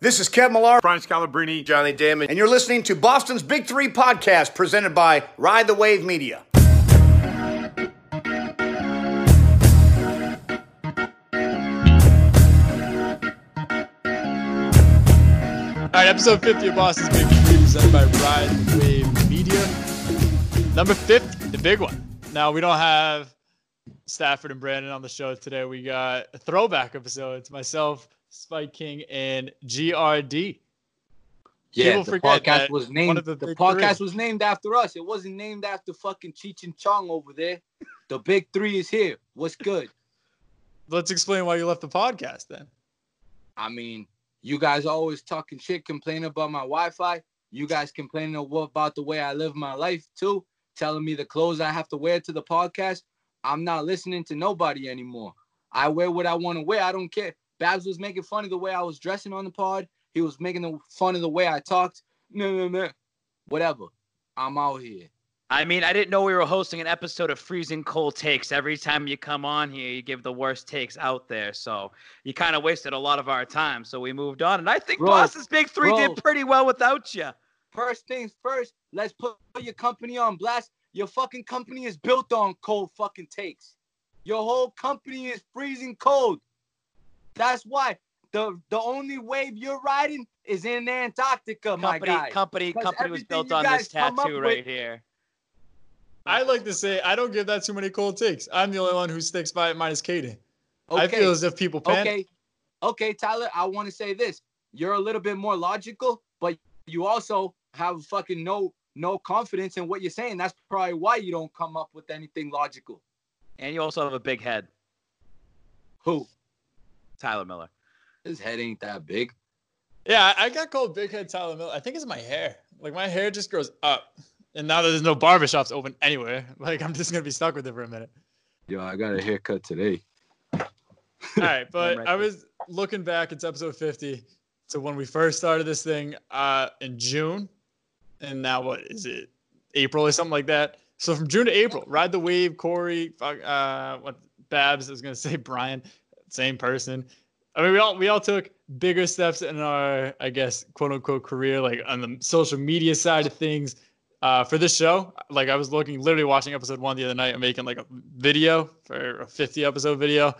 This is Kev Millar, Brian Scalabrine, Johnny Damon, and you're listening to Boston's Big Three podcast presented by Ride the Wave Media. All right, episode 50 of Boston's Big Three presented by Ride the Wave Media. Number 50, the big one. Now, we don't have Stafford and Brandon on the show today. We got a throwback episode. It's myself, Spike King, and GRD. Yeah, People the podcast was named. the The, podcast three. was named after us. It wasn't named after fucking Cheech and Chong over there. The big three is here. What's good? Let's explain why you left the podcast then. I mean, you guys always talking shit, complaining about my Wi-Fi. You guys complaining about the way I live my life too, telling me the clothes I have to wear to the podcast. I'm not listening to nobody anymore. I wear what I want to wear. I don't care. Babs was making fun of the way I was dressing on the pod. He was making the fun of the way I talked. No, no, no. Whatever. I'm out here. I mean, I didn't know we were hosting an episode of Freezing Cold Takes. Every time you come on here, you give the worst takes out there. So you kind of wasted a lot of our time. So we moved on. And I think Bro, Boston's Big Three bro. did pretty well without you. First things first, let's put your company on blast. Your fucking company is built on cold fucking takes. Your whole company is freezing cold. That's why the the only wave you're riding is in Antarctica, my Company, guy. company, 'Cause company was built on this come up tattoo with- right here. I like to say I don't give that too many cold takes. I'm the only one who sticks by it minus Kaden. I feel as if people panic. okay, okay, Tyler. I want to say this. You're a little bit more logical, but you also have fucking no no confidence in what you're saying. That's probably why you don't come up with anything logical. And you also have a big head, Who? Tyler Miller. His head ain't that big. Yeah, I I got called Big Head Tyler Miller. I think it's my hair. Like my hair just grows up. And now that there's no barbershops open anywhere, like I'm just gonna be stuck with it for a minute. Yo, I got a haircut today. All right, but right I was looking back. It's episode 50 to when we first started this thing uh, in June, and now what is it? April or something like that. So from June to April, ride the wave. Corey, uh, what Babs I was gonna say Brian, same person. I mean, we all we all took bigger steps in our, I guess, quote unquote career, like on the social media side of things. Uh, for this show, like I was looking, literally watching episode one the other night and making like a video for a 50 episode video.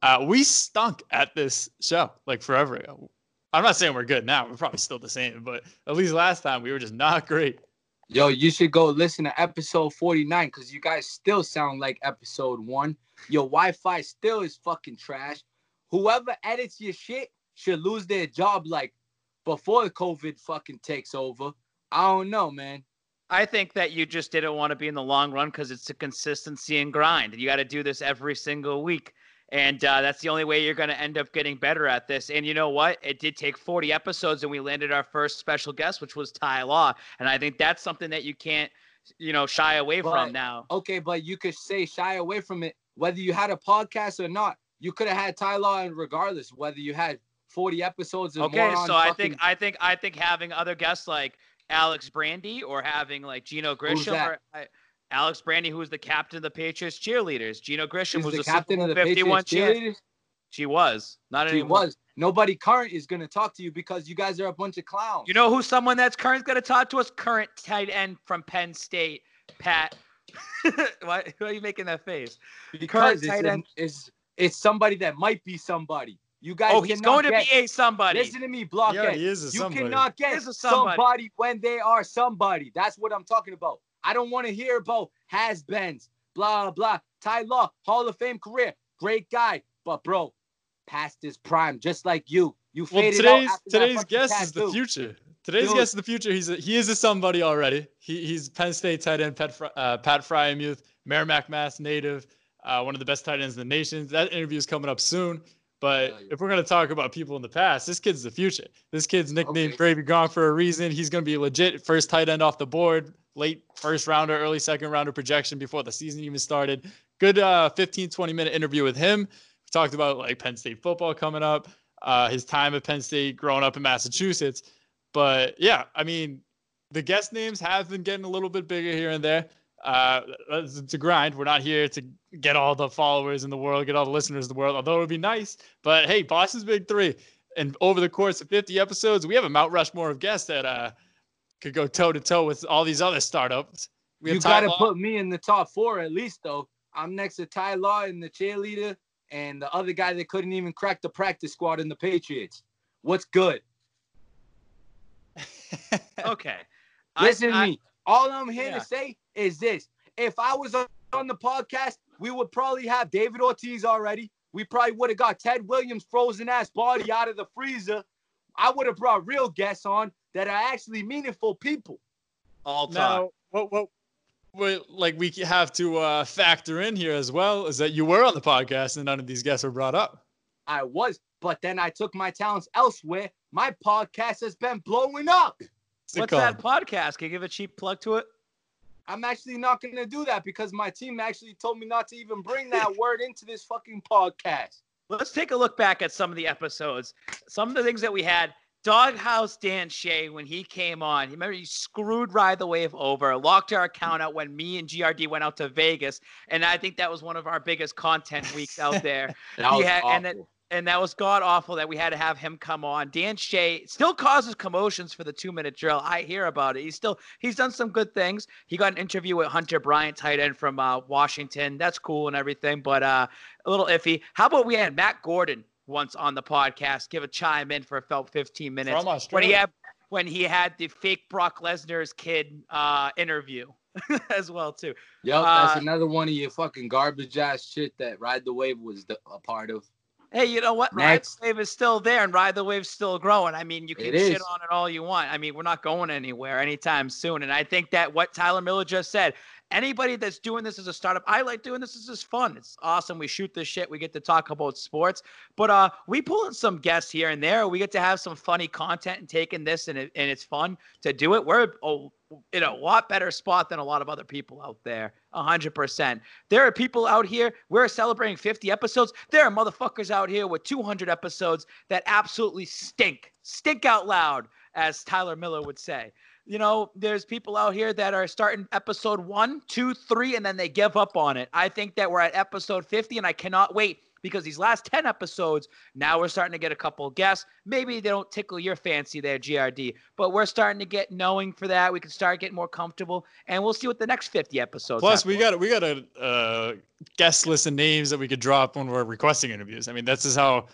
Uh, we stunk at this show like forever ago. I'm not saying we're good now. We're probably still the same, but at least last time we were just not great. Yo, you should go listen to episode 49 because you guys still sound like episode one. Your Wi-Fi still is fucking trash. Whoever edits your shit should lose their job like before COVID fucking takes over. I don't know, man. I think that you just didn't want to be in the long run because it's a consistency and grind. You got to do this every single week. And uh, that's the only way you're going to end up getting better at this. And you know what? It did take 40 episodes, and we landed our first special guest, which was Ty Law. And I think that's something that you can't, you know, shy away But- from now. Okay, but you could say shy away from it whether you had a podcast or not. You could have had Tyler and regardless whether you had 40 episodes Okay, so I think I think I think having other guests like Alex Brandy or having like Gino Grisham or I, Alex Brandy, who was the captain of the Patriots cheerleaders. Gino Grisham She's was the the captain Super of the 51 Patriots cheerleaders. She was not She anymore. was. Nobody current is gonna talk to you because you guys are a bunch of clowns. You know who someone that's current is going to talk to us? Current tight end from Penn State, Pat. why, why are you making that face? because tight it's, end- it's it's somebody that might be somebody. You guys. Oh, he's cannot going to get, be a somebody. Listen to me, blockhead. Yeah, he is a you somebody. cannot get a somebody. somebody. when they are somebody. That's what I'm talking about. I don't want to hear about has-beens, blah blah. Ty Law, Hall of Fame career, great guy, but bro, past his prime, just like you. You Well, faded out today's after today's guest is the future. Today's Dude. guest is the future. He's a, he is a somebody already. He, he's Penn State tight end, Pat, Fry- uh, Pat Freiermuth, Merrimack, Mass native, uh, one of the best tight ends in the nation. That interview is coming up soon. But if we're gonna talk about people in the past, this kid's the future. This kid's nicknamed Okay. Gravy Gone for a reason. He's gonna be legit first tight end off the board, late first rounder, early second rounder projection before the season even started. Good uh, 15, 20 minute interview with him. We talked about like Penn State football coming up, uh, his time at Penn State, growing up in Massachusetts. But yeah, I mean, the guest names have been getting a little bit bigger here and there. Uh, it's a grind. We're not here to get all the followers in the world, get all the listeners in the world, although it would be nice. But hey, Boston's Big Three. and over the course of 50 episodes, we have a Mount Rushmore of guests that uh could go toe to toe with all these other startups. We You gotta put me in the top four at least, though. I'm next to Ty Law and the cheerleader, and the other guy that couldn't even crack the practice squad in the Patriots. What's good? Okay. Listen I- to me. All I'm here Yeah. to say is this: if I was on on the podcast, we would probably have David Ortiz already. We probably would have got Ted Williams' frozen ass body out of the freezer. I would have brought real guests on that are actually meaningful people. all time. Now, what, what, what, like we have to uh, factor in here as well is that you were on the podcast and none of these guests were brought up. I was, but then I took my talents elsewhere. My podcast has been blowing up. What's What's called? that podcast? Can you give a cheap plug to it? I'm actually not going to do that because my team actually told me not to even bring that word into this fucking podcast. Let's take a look back at some of the episodes. Some of the things that we had. Doghouse Dan Shea, when he came on, remember he screwed Ride the Wave over, locked our account out when me and GRD went out to Vegas. And I think that was one of our biggest content weeks out there. That He was had- awful. And that was god awful that we had to have him come on. Dan Shea still causes commotions for the two minute drill. I hear about it. He's still he's done some good things. He got an interview with Hunter Bryant, tight end from uh, Washington. That's cool and everything, but uh, a little iffy. How about we had Matt Gordon once on the podcast give a chime in for about 15 minutes From when he had when he had the fake Brock Lesnar's kid uh, interview as well too. Yep, that's uh, another one of your fucking garbage ass shit that Ride the Wave was the, a part of. Hey, you know what? Next. Ride the Wave is still there, and Ride the Wave's still growing. I mean, you can It shit is. on it all you want. I mean, we're not going anywhere anytime soon. And I think that what Tyler Miller just said, anybody that's doing this as a startup, I like doing this. This is fun. It's awesome. We shoot this shit. We get to talk about sports, but uh, we pull in some guests here and there. We get to have some funny content and taking this, and it, and it's fun to do it. We're oh, in a lot better spot than a lot of other people out there. A hundred percent. There are people out here. We're celebrating 50 episodes. There are motherfuckers out here with 200 episodes that absolutely stink, stink out loud, as Tyler Miller would say. You know, there's people out here that are starting episode one, two, three, and then they give up on it. I think that we're at episode 50, and I cannot wait because these last 10 episodes, now we're starting to get a couple guests. Maybe they don't tickle your fancy there, GRD, but we're starting to get knowing for that. We can start getting more comfortable, and we'll see what the next 50 episodes. Plus, we got we got a uh, guest list of names that we could drop when we're requesting interviews. I mean, this is how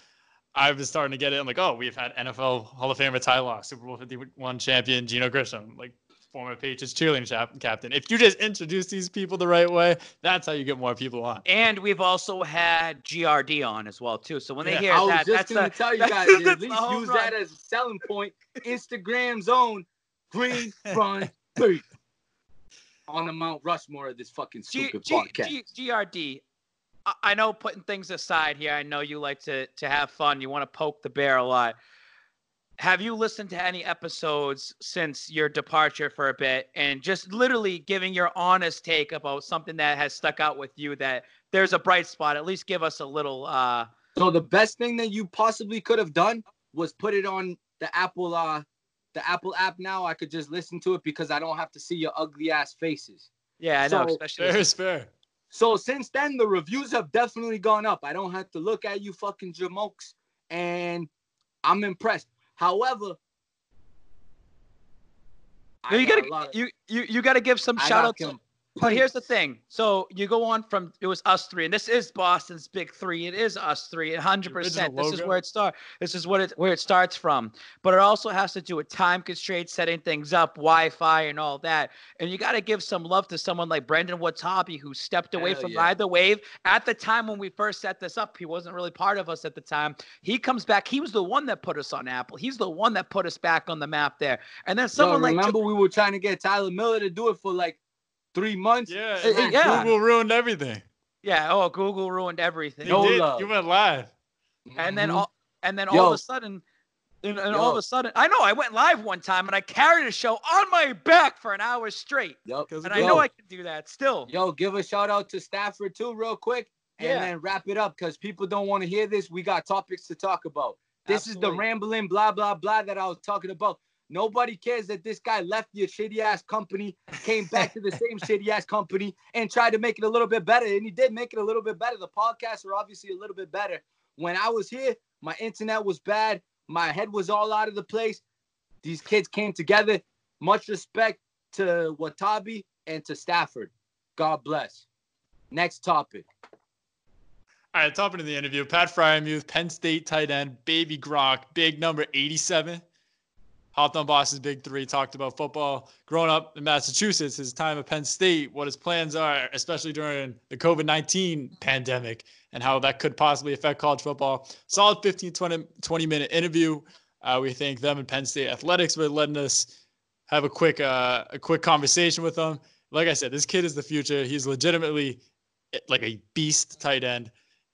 I've been starting to get it. I'm like, oh, we've had NFL Hall of Famer Ty Law, Super Bowl 51 champion Gino Grisham, like former Patriots cheerleading chap- captain. If you just introduce these people the right way, that's how you get more people on. And we've also had GRD on as well too. So when they Yeah, hear I was that, just that's gonna tell you guys the at least use run. that as a selling point. Instagram's own green run beat on the Mount Rushmore of this fucking stupid G, podcast. G, GRD. I- I know putting things aside here. I know you like to to have fun. You want to poke the bear a lot. Have you listened to any episodes since your departure for a bit and just literally giving your honest take about something that has stuck out with you that there's a bright spot? At least give us a little uh So the best thing that you possibly could have done was put it on the Apple uh the Apple app now. I could just listen to it because I don't have to see your ugly ass faces. yeah, I know, So, especially Fair is fair. So since then the reviews have definitely gone up. I don't have to look at you fucking jamokes and I'm impressed. However, No, you got gotta you you you gotta give some I shout got outs. com- But here's the thing. So you go on from it was us three, and this is Boston's big three. It is us three, hundred percent. This is where it starts. This is what it where it starts from. But it also has to do with time constraints, setting things up, Wi-Fi, and all that. And you got to give some love to someone like Brendan Watabi, who stepped away Hell from yeah. Ride the Wave at the time when we first set this up. He wasn't really part of us at the time. He comes back. He was the one that put us on Apple. He's the one that put us back on the map there. And then someone like remember we were trying to get Tyler Miller to do it for like three months. Yeah, uh, yeah. Google ruined everything. yeah, oh Google ruined everything. You No did. love. You went live. and then Mhm. all and then all of a sudden and, and all of a sudden i know i went live one time and i carried a show on my back for an hour straight Yup. 'Cause and Yo. i know i can do that still Yo, give a shout out to Stafford too, real quick, and then wrap it up because people don't want to hear this. We got topics to talk about. This is the rambling blah blah blah that I was talking about. Nobody cares that this guy left your shitty ass company, came back to the same shitty ass company, and tried to make it a little bit better. And he did make it a little bit better. The podcasts are obviously a little bit better. When I was here, my internet was bad. My head was all out of the place. These kids came together. Much respect to Watabe and to Stafford. God bless. Next topic. All right, top of the interview. Pat Freiermuth, Penn State tight end, baby Gronk, big number 87. Hopped on Boston's Big Three, talked about football. Growing up in Massachusetts, his time at Penn State, what his plans are, especially during the COVID 19 pandemic, and how that could possibly affect college football. Solid 15, 20, 20 minute interview. Uh, we thank them and Penn State Athletics for letting us have a quick uh, a quick conversation with them. Like I said, this kid is the future. He's legitimately eh, like a beast tight end.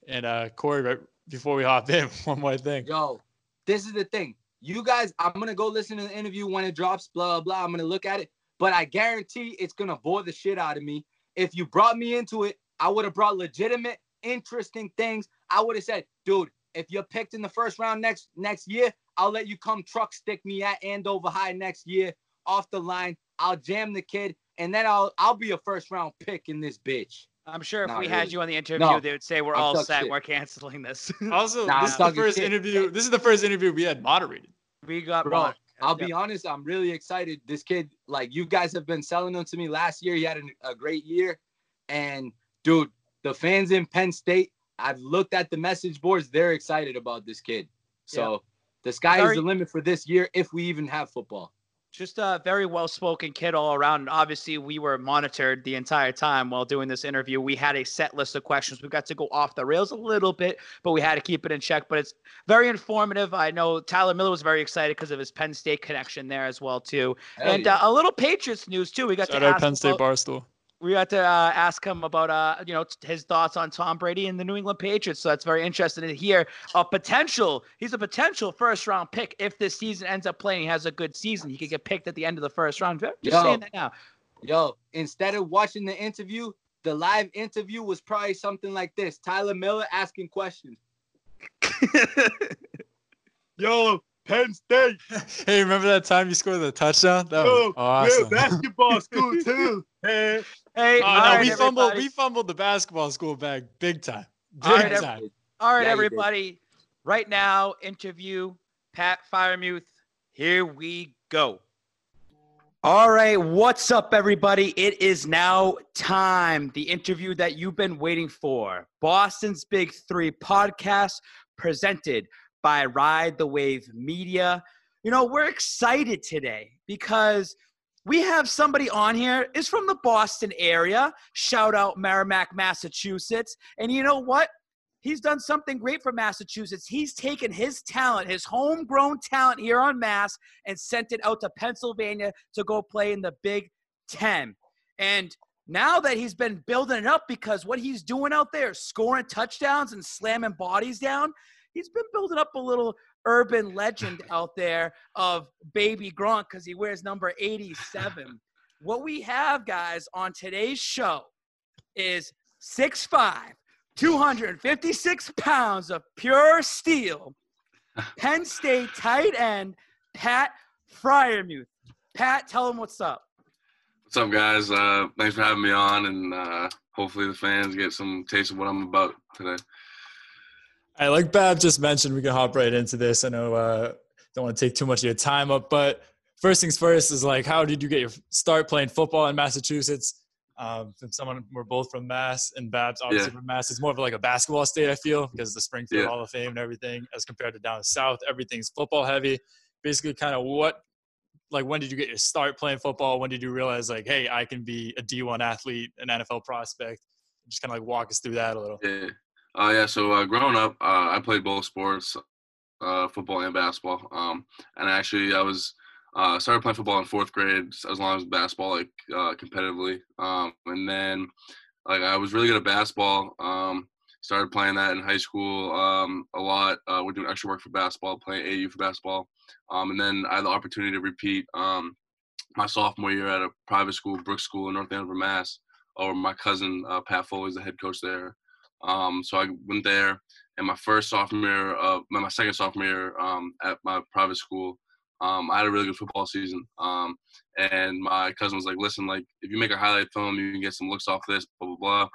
And uh, Corey, right before we hop in, one more thing. Yo, this is the thing you guys, I'm gonna go listen to the interview when it drops, blah, blah, I'm gonna look at it. But I guarantee it's gonna bore the shit out of me. If you brought me into it, I would have brought legitimate, interesting things. I would have said, dude, if you're picked in the first round next next year, I'll let you come truck stick me at Andover High next year off the line. I'll jam the kid, and then I'll I'll be a first round pick in this bitch. I'm sure if Not we really. had you on the interview, no, they would say we're I'm all set. Shit. We're canceling this. also, nah, this is the first shit. interview. This is the first interview we had moderated. We got Bro, I'll yep. be honest. I'm really excited. This kid, like you guys have been selling him to me last year. He had a, a great year, and dude, the fans in Penn State. I've looked at the message boards. They're excited about this kid. So yep. the sky Sorry. is the limit for this year if we even have football just a very well spoken kid all around. And obviously, we were monitored the entire time while doing this interview. We had a set list of questions. We got to go off the rails a little bit, but we had to keep it in check. But it's very informative. I know Tyler Miller was very excited because of his Penn State connection there as well too, Hell and yeah. uh, a little Patriots news too. We got Shout to out Penn State about, Barstool we got to uh, ask him about uh, you know his thoughts on Tom Brady and the New England Patriots. So that's very interesting to hear. A potential, he's a potential first round pick if this season ends up playing. He has a good season. He could get picked at the end of the first round. Just yo, saying that now. Yo, instead of watching the interview, the live interview was probably something like this: Tyler Miller asking questions. yo, Penn State. hey, remember that time you scored the touchdown? That was awesome. Yeah, basketball school too. Hey, hey, oh, no, right, we fumbled. We fumbled the basketball school bag big time. Big all right, time. Everybody. All right, yeah, everybody. Right now, interview Pat Freiermuth. Here we go. All right, what's up, everybody? It is now time. The interview that you've been waiting for. Boston's Big Three podcast presented by Ride the Wave Media. You know, we're excited today because we have somebody on here is from the Boston area. Shout out Merrimack, Massachusetts. And you know what? He's done something great for Massachusetts. He's taken his talent, his homegrown talent here on Mass, and sent it out to Pennsylvania to go play in the Big Ten. And now that he's been building it up because what he's doing out there, scoring touchdowns and slamming bodies down, he's been building up a little urban legend out there of baby Gronk because he wears number 87. what we have, guys, on today's show is 6'5, 256 pounds of pure steel, Penn State tight end, Pat Freiermuth. Pat, tell him what's up. What's up, guys? Uh, thanks for having me on, and uh, hopefully the fans get some taste of what I'm about today. I like Bab just mentioned, we can hop right into this. I know uh, don't want to take too much of your time up, but first things first is like, how did you get your start playing football in Massachusetts? Um, from someone we're both from Mass, and Babs obviously yeah. from Mass. It's more of like a basketball state, I feel, because the Springfield yeah. Hall of Fame and everything, as compared to down south, everything's football heavy. Basically, kind of what, like, when did you get your start playing football? When did you realize, like, hey, I can be a D1 athlete, an NFL prospect? Just kind of like walk us through that a little. Yeah. Uh, yeah, so uh, growing up, uh, I played both sports, uh, football and basketball. Um, and actually, I was uh, started playing football in fourth grade, as long as basketball, like uh, competitively. Um, and then, like, I was really good at basketball. Um, started playing that in high school um, a lot. We're doing extra work for basketball, playing AU for basketball. Um, and then I had the opportunity to repeat um, my sophomore year at a private school, Brooks School in North Andover, Mass. Or my cousin Pat Foley is the head coach there. Um, so I went there, and my first sophomore uh, my second sophomore um, at my private school, um, I had a really good football season. Um, and my cousin was like, "Listen, like if you make a highlight film, you can get some looks off this, blah blah blah."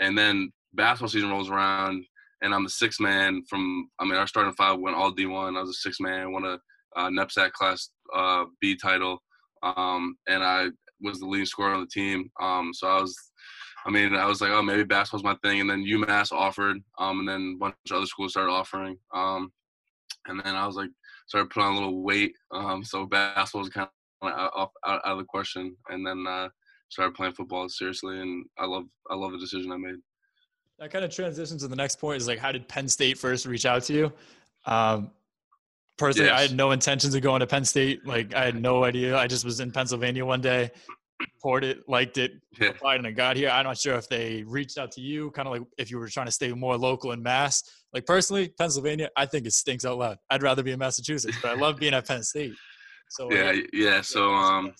And then basketball season rolls around, and I'm the sixth man from. I mean, our starting five went all D1. I was a sixth man, won a uh, NEPSAC Class uh, B title, um, and I was the leading scorer on the team. Um, so I was, I mean, I was like, oh, maybe basketball's my thing. And then UMass offered, um, and then a bunch of other schools started offering. Um, and then I was like, started putting on a little weight. Um, so basketball was kind of out, out, of the question. And then uh, started playing football seriously, and I love, I love the decision I made. That kind of transitions to the next point is like, how did Penn State first reach out to you? Um, personally, yes. I had no intentions of going to Penn State. Like, I had no idea. I just was in Pennsylvania one day, poured it, liked it, yeah. applied, and got here. I'm not sure if they reached out to you, kind of like if you were trying to stay more local in Mass. Like personally, Pennsylvania, I think it stinks out loud. I'd rather be in Massachusetts, but I love being at Penn State. So yeah, yeah. So um,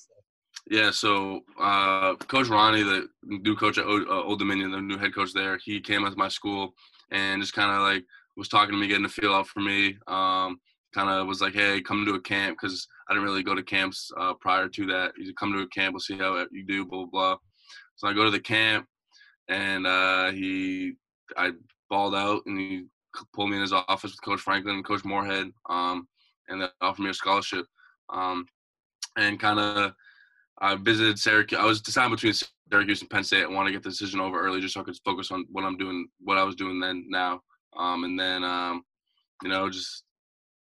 yeah. So uh, Coach Rahne, the new coach at Old, uh, Old Dominion, the new head coach there, he came to my school and just kind of like was talking to me, getting a feel out for me. Um, kind of was like, hey, come to a camp because I didn't really go to camps uh, prior to that. You come to a camp, we'll see how you do, blah blah blah. So I go to the camp, and uh, he, I balled out, and he pulled me in his office with Coach Franklin and Coach Moorhead, um, and they offered me a scholarship. Um, and kind of, I visited Syracuse. I was deciding between Syracuse and Penn State. I wanted to get the decision over early just so I could focus on what I'm doing, what I was doing then now. Um, and then, um, you know, just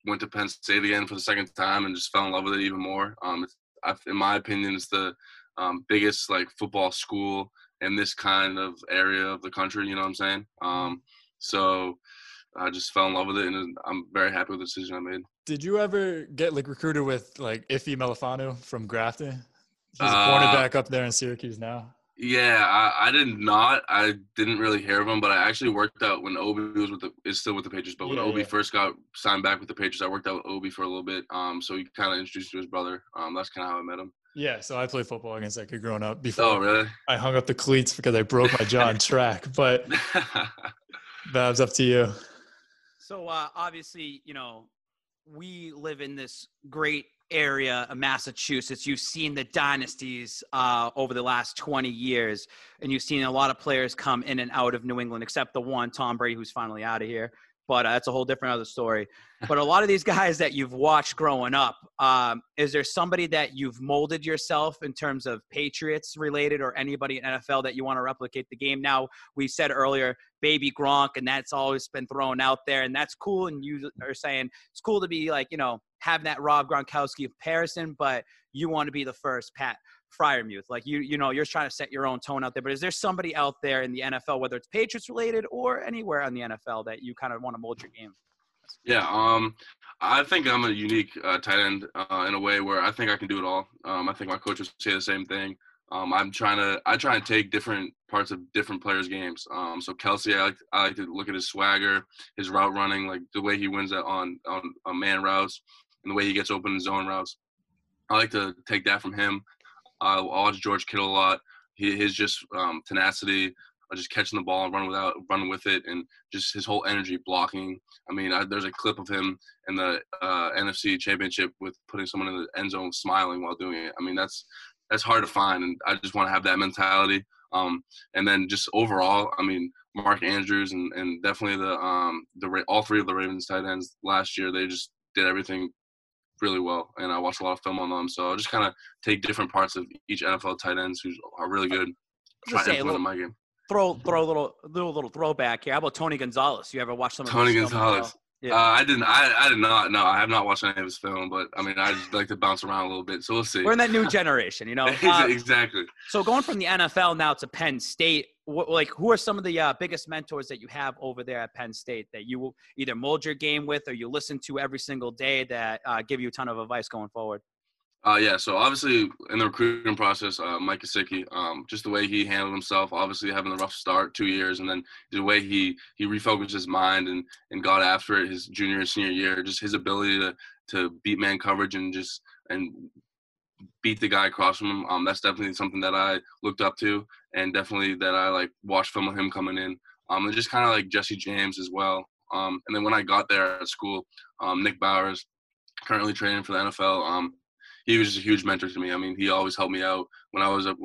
went to Penn State again for the second time and just fell in love with it even more. Um, it's, in my opinion, it's the um, biggest like football school in this kind of area of the country. You know what I'm saying? Um, so I just fell in love with it, and I'm very happy with the decision I made. Did you ever get like recruited with like Ife Melifonwu from Grafton? He's a uh, cornerback uh, up there in Syracuse now. Yeah, I, I did not. I didn't really hear of him, but I actually worked out when Obi was with the is still with the Patriots. But when yeah, Obi yeah. first got signed back with the Patriots, I worked out with Obi for a little bit. Um, so he kind of introduced me to his brother. Um, that's kind of how I met him. Yeah, so I played football against that kid growing up. Before oh, really? I hung up the cleats because I broke my jaw on track. But Babs, up to you. So uh, obviously, you know, we live in this great area of Massachusetts, you've seen the dynasties uh, over the last 20 years, and you've seen a lot of players come in and out of New England, except the one, Tom Brady, who's finally out of here but uh, that's a whole different other story. But a lot of these guys that you've watched growing up, um, is there somebody that you've molded yourself in terms of Patriots related or anybody in NFL that you want to replicate the game? Now, we said earlier, baby Gronk, and that's always been thrown out there, and that's cool. And you are saying it's cool to be like, you know, having that Rob Gronkowski comparison, but you want to be the first Pat Freiermuth. Like you, you know, you're trying to set your own tone out there. But is there somebody out there in the NFL, whether it's Patriots related or anywhere on the NFL, that you kind of want to mold your game? Yeah, um, I think I'm a unique uh, tight end uh, in a way where I think I can do it all. Um, I think my coaches say the same thing. Um, I'm trying to I try and take different parts of different players' games. Um, so Kelce, I like I like to look at his swagger, his route running, like the way he wins that on on, on man routes, and the way he gets open in zone routes. I like to take that from him. I watch George Kittle a lot. He, his just um, tenacity, just catching the ball and running without running with it, and just his whole energy blocking. I mean, I, there's a clip of him in the uh, NFC Championship with putting someone in the end zone smiling while doing it. I mean, that's that's hard to find, and I just want to have that mentality. Um, and then just overall, I mean, Mark Andrews and, and definitely the um, the all three of the Ravens tight ends last year, they just did everything really well, and I watch a lot of film on them. So I just kind of take different parts of each NFL tight ends who are really good. Try to implement in my game. Throw throw a little little little throwback here. How about Tony Gonzalez? You ever watch some of Tony Gonzalez? Yeah. Uh, I didn't. I, I did not. No, I have not watched any of his film, but I mean, I just like to bounce around a little bit. So we'll see. We're in that new generation, you know. Uh, exactly. So going from the NFL now to Penn State, what, like who are some of the uh, biggest mentors that you have over there at Penn State that you will either mold your game with or you listen to every single day that uh, give you a ton of advice going forward? Uh, yeah, so obviously in the recruiting process, uh, Mike Gesicki, um, just the way he handled himself, obviously having a rough start, two years, and then the way he he refocused his mind and and got after it his junior and senior year, just his ability to to beat man coverage and just and beat the guy across from him. Um, that's definitely something that I looked up to, and definitely that I like watched film of him coming in. Um, and just kind of like Jesse James as well. Um, and then when I got there at school, um, Nick Bowers, currently training for the NFL. Um, he was just a huge mentor to me. I mean, he always helped me out when I was up.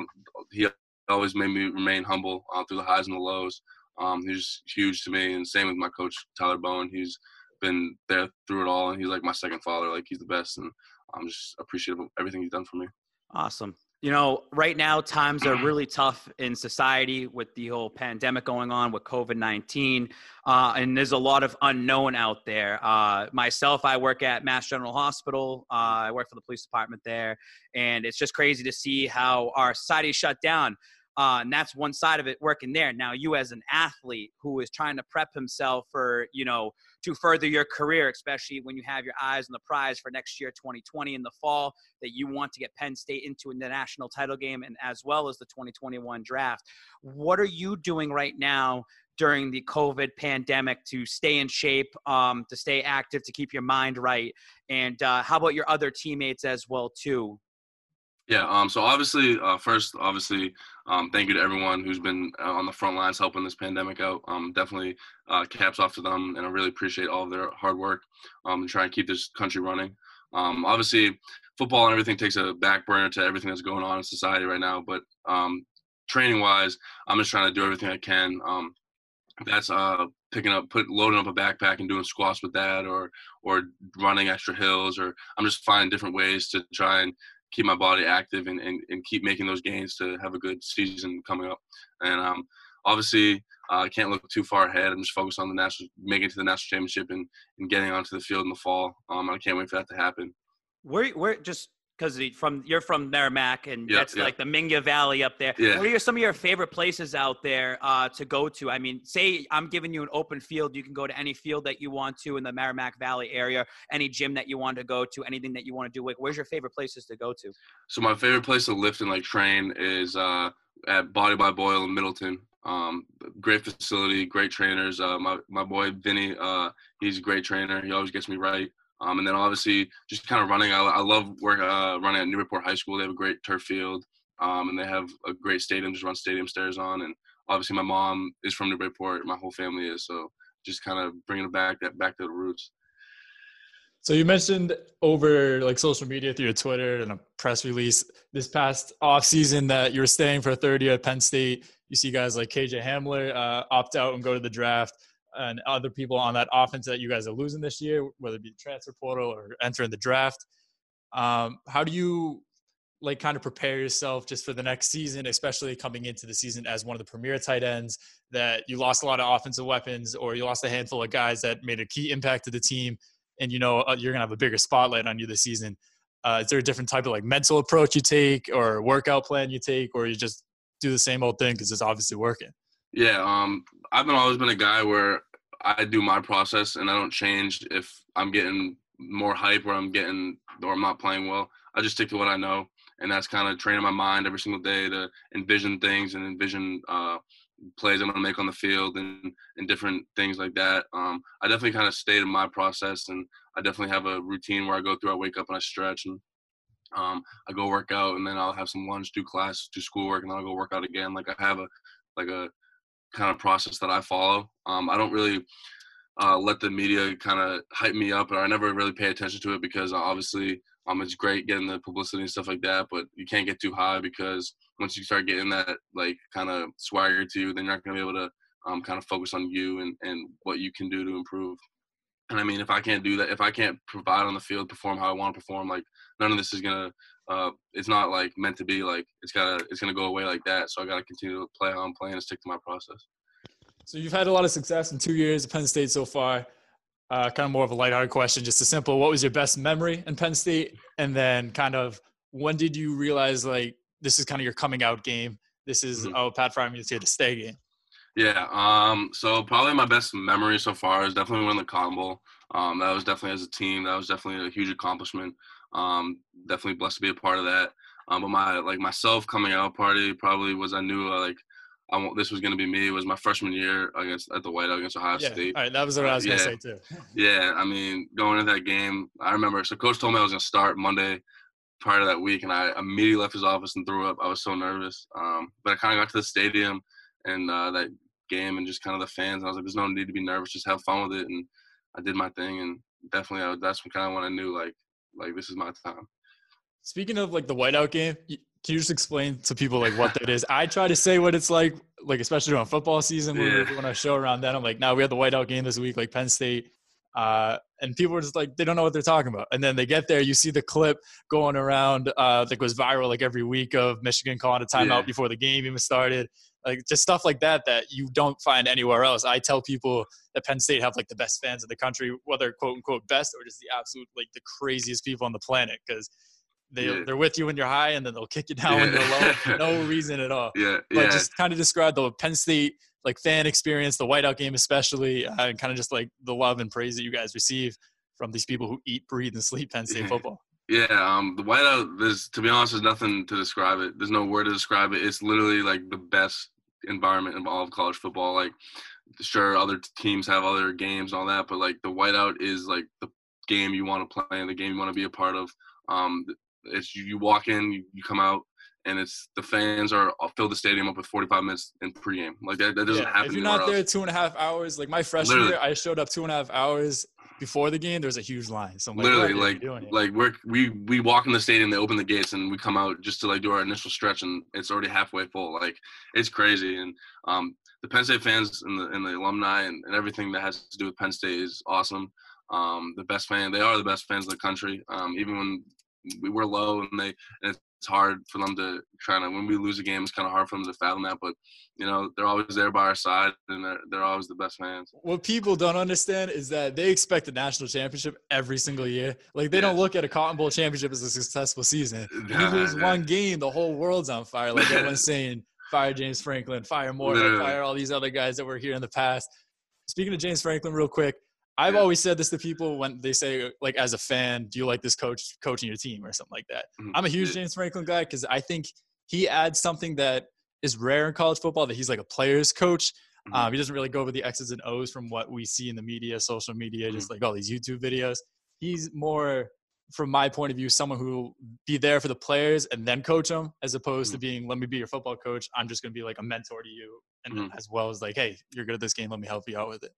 He always made me remain humble uh, through the highs and the lows. Um, he's huge to me, and same with my coach Tyler Bowen. He's been there through it all, and he's like my second father. Like he's the best, and I'm just appreciative of everything he's done for me. Awesome. You know, right now times are really tough in society with the whole pandemic going on with COVID 19. Uh, and there's a lot of unknown out there. Uh, myself, I work at Mass General Hospital. Uh, I work for the police department there. And it's just crazy to see how our society is shut down. Uh, and that's one side of it working there. Now, you as an athlete who is trying to prep himself for, you know, to further your career, especially when you have your eyes on the prize for next year, 2020 in the fall, that you want to get Penn State into in the national title game and as well as the 2021 draft. What are you doing right now during the COVID pandemic to stay in shape, um, to stay active, to keep your mind right? And uh, how about your other teammates as well too? Yeah. Um. So obviously, uh, first, obviously, um, thank you to everyone who's been uh, on the front lines helping this pandemic out. Um, definitely, uh, caps off to them, and I really appreciate all of their hard work. Um, and try and keep this country running. Um, obviously, football and everything takes a back burner to everything that's going on in society right now. But um, training wise, I'm just trying to do everything I can. Um, that's uh picking up put loading up a backpack and doing squats with that or or running extra hills or i'm just finding different ways to try and keep my body active and, and, and keep making those gains to have a good season coming up. And um, obviously, uh, I can't look too far ahead. I'm just focused on the national, making it to the national championship and, and getting onto the field in the fall. Um, I can't wait for that to happen. Where, where, just because from you're from Merrimack and yeah, that's yeah. like the Minga Valley up there. Yeah. What are some of your favorite places out there uh, to go to? I mean, say I'm giving you an open field, you can go to any field that you want to in the Merrimack Valley area, any gym that you want to go to, anything that you want to do. Like, where's your favorite places to go to? So my favorite place to lift and like train is uh, at Body by Boyle in Middleton. Um, great facility, great trainers. Uh, my my boy Vinny, uh, he's a great trainer. He always gets me right. Um, and then obviously just kind of running. I, I love work uh, running at Newburyport High School. They have a great turf field, um, and they have a great stadium. Just run stadium stairs on. And obviously my mom is from Newport. My whole family is. So just kind of bringing it back that back to the roots. So you mentioned over like social media through your Twitter and a press release this past off season that you were staying for a third year at Penn State. You see guys like KJ Hamler uh, opt out and go to the draft and other people on that offense that you guys are losing this year, whether it be the transfer portal or entering the draft. Um, how do you like kind of prepare yourself just for the next season, especially coming into the season as one of the premier tight ends that you lost a lot of offensive weapons or you lost a handful of guys that made a key impact to the team and you know uh, you're gonna have a bigger spotlight on you this season. Uh, is there a different type of like mental approach you take or workout plan you take or you just do the same old thing because it's obviously working? Yeah, um, I've been always been a guy where I do my process and I don't change if I'm getting more hype or I'm getting or I'm not playing well. I just stick to what I know, and that's kind of training my mind every single day to envision things and envision uh, plays I'm gonna make on the field and and different things like that. Um, I definitely kind of stayed in my process, and I definitely have a routine where I go through. I wake up and I stretch and um, I go work out, and then I'll have some lunch, do class, do schoolwork, and then I'll go work out again. Like I have a like a kind of process that I follow. Um, I don't really uh, let the media kind of hype me up, or I never really pay attention to it because obviously um, it's great getting the publicity and stuff like that, but you can't get too high because once you start getting that like kind of swagger to you, then you're not gonna be able to um, kind of focus on you and, and what you can do to improve. And I mean, if I can't do that, if I can't provide on the field, perform how I want to perform, like none of this is gonna. Uh, it's not like meant to be. Like it's gotta. It's gonna go away like that. So I gotta continue to play how I'm playing and stick to my process. So you've had a lot of success in two years at Penn State so far. Uh, kind of more of a lighthearted question, just a simple. What was your best memory in Penn State? And then kind of when did you realize like this is kind of your coming out game? This is mm-hmm. oh Pat Freiermuth is here to stay game. Yeah. Um, so probably my best memory so far is definitely winning the Bowl. Um, that was definitely as a team. That was definitely a huge accomplishment. Um, definitely blessed to be a part of that. Um, but my like myself coming out party probably was I knew uh, like I this was going to be me. It was my freshman year against at the Whiteout against Ohio yeah. State. All right, that was what I was uh, yeah. going to say too. yeah, I mean, going into that game, I remember. So coach told me I was going to start Monday prior to that week, and I immediately left his office and threw up. I was so nervous. Um, but I kind of got to the stadium and uh, that game and just kind of the fans. And I was like, there's no need to be nervous. Just have fun with it. And I did my thing. And definitely, I, that's kind of when I knew like like this is my time. Speaking of like the whiteout game, can you just explain to people like what that is? I try to say what it's like like especially during football season when we were Yeah. doing our show around then. I'm like, now we had the whiteout game this week, like Penn State. Uh, and people were just like, they don't know what they're talking about. And then they get there, you see the clip going around uh, that goes viral like every week of Michigan calling a timeout Yeah. before the game even started. Like just stuff like that that you don't find anywhere else. I tell people that Penn State have like the best fans in the country, whether quote unquote best or just the absolute like the craziest people on the planet because they Yeah. they're with you when you're high and then they'll kick you down when you're low. No reason at all. Yeah, But yeah, just kind of describe the Penn State like fan experience, the whiteout game especially, uh, and kind of just like the love and praise that you guys receive from these people who eat, breathe, and sleep Penn State Yeah. football. Yeah. Um, the whiteout. There's to be honest, there's nothing to describe it. There's no word to describe it. It's literally like the best environment in all of college football. Like, sure, other teams have other games and all that, but like the whiteout is like the game you want to play and the game you want to be a part of. Um, it's you, you walk in, you, you come out, and it's the fans are uh, fill the stadium up with 45 minutes in pregame. Like that, that doesn't Yeah, happen. If you're not there else. two and a half hours, like my freshman Literally. year, I showed up two and a half hours before the game. There's a huge line. So I'm like, literally what are you like like we're we we walk in the stadium they open the gates and we come out just to like do our initial stretch and it's already halfway full like it's crazy and um the penn state fans and the and the alumni and, and everything that has to do with penn state is awesome um the best fan they are the best fans in the country um even when we were low and they and it's hard for them to kind of when we lose a game it's kind of hard for them to fathom that but you know they're always there by our side and they're, they're always the best fans what people don't understand is that they expect a national championship every single year. Like they don't look at a Cotton Bowl championship as a successful season. If you lose nah. one game, the whole world's on fire. Like everyone's saying, fire James Franklin, fire Moore, fire all these other guys that were here in the past. Speaking of James Franklin, real quick, I've Yeah. always said this to people when they say, like, as a fan, do you like this coach coaching your team or something like that? Mhm. I'm a huge James Franklin guy because I think he adds something that is rare in college football that he's like a player's coach. Mhm. Um, he doesn't really go over the X's and O's from what we see in the media, social media, just like all these YouTube videos. He's more, from my point of view, someone who will be there for the players and then coach them, as opposed to being, let me be your football coach. I'm just going to be like a mentor to you, and Mhm. as well as like, hey, you're good at this game. Let me help you out with it.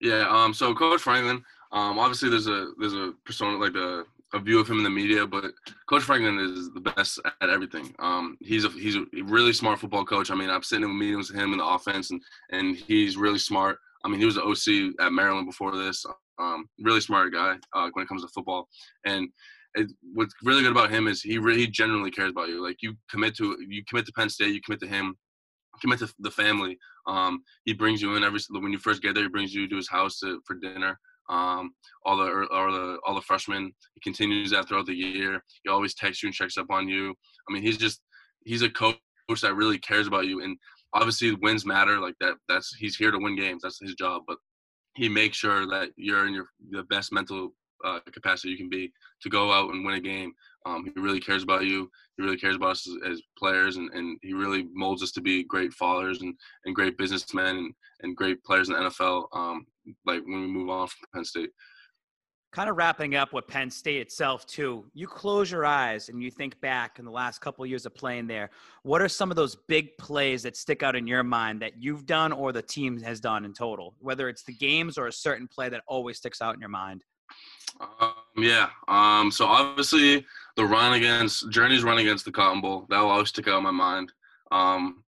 Yeah. Um. So Coach Franklin. Um. Obviously, there's a there's a persona like a, a view of him in the media, but Coach Franklin is the best at everything. Um. He's a he's a really smart football coach. I mean, I'm sitting in meetings with him in the offense, and and he's really smart. I mean, he was an OC at Maryland before this. Um. Really smart guy uh, when it comes to football, and. It, what's really good about him is he really he genuinely cares about you. Like you commit to you commit to Penn State, you commit to him, commit to the family. Um, he brings you in every when you first get there. He brings you to his house to, for dinner. Um, all the all the all the freshmen. He continues that throughout the year. He always texts you and checks up on you. I mean, he's just he's a coach that really cares about you. And obviously, wins matter. Like that. That's he's here to win games. That's his job. But he makes sure that you're in your the best mental uh, capacity you can be to go out and win a game. Um, he really cares about you. He really cares about us as, as players, and, and he really molds us to be great fathers and, and great businessmen and, and great players in the NFL. Um, like when we move on from Penn State. kind of wrapping up with Penn State itself too. You close your eyes and you think back in the last couple of years of playing there. What are some of those big plays that stick out in your mind that you've done or the team has done in total? Whether it's the games or a certain play that always sticks out in your mind. Um, yeah. Um, so obviously the run against Journey's run against the Cotton Bowl that will always stick out in my mind. Um,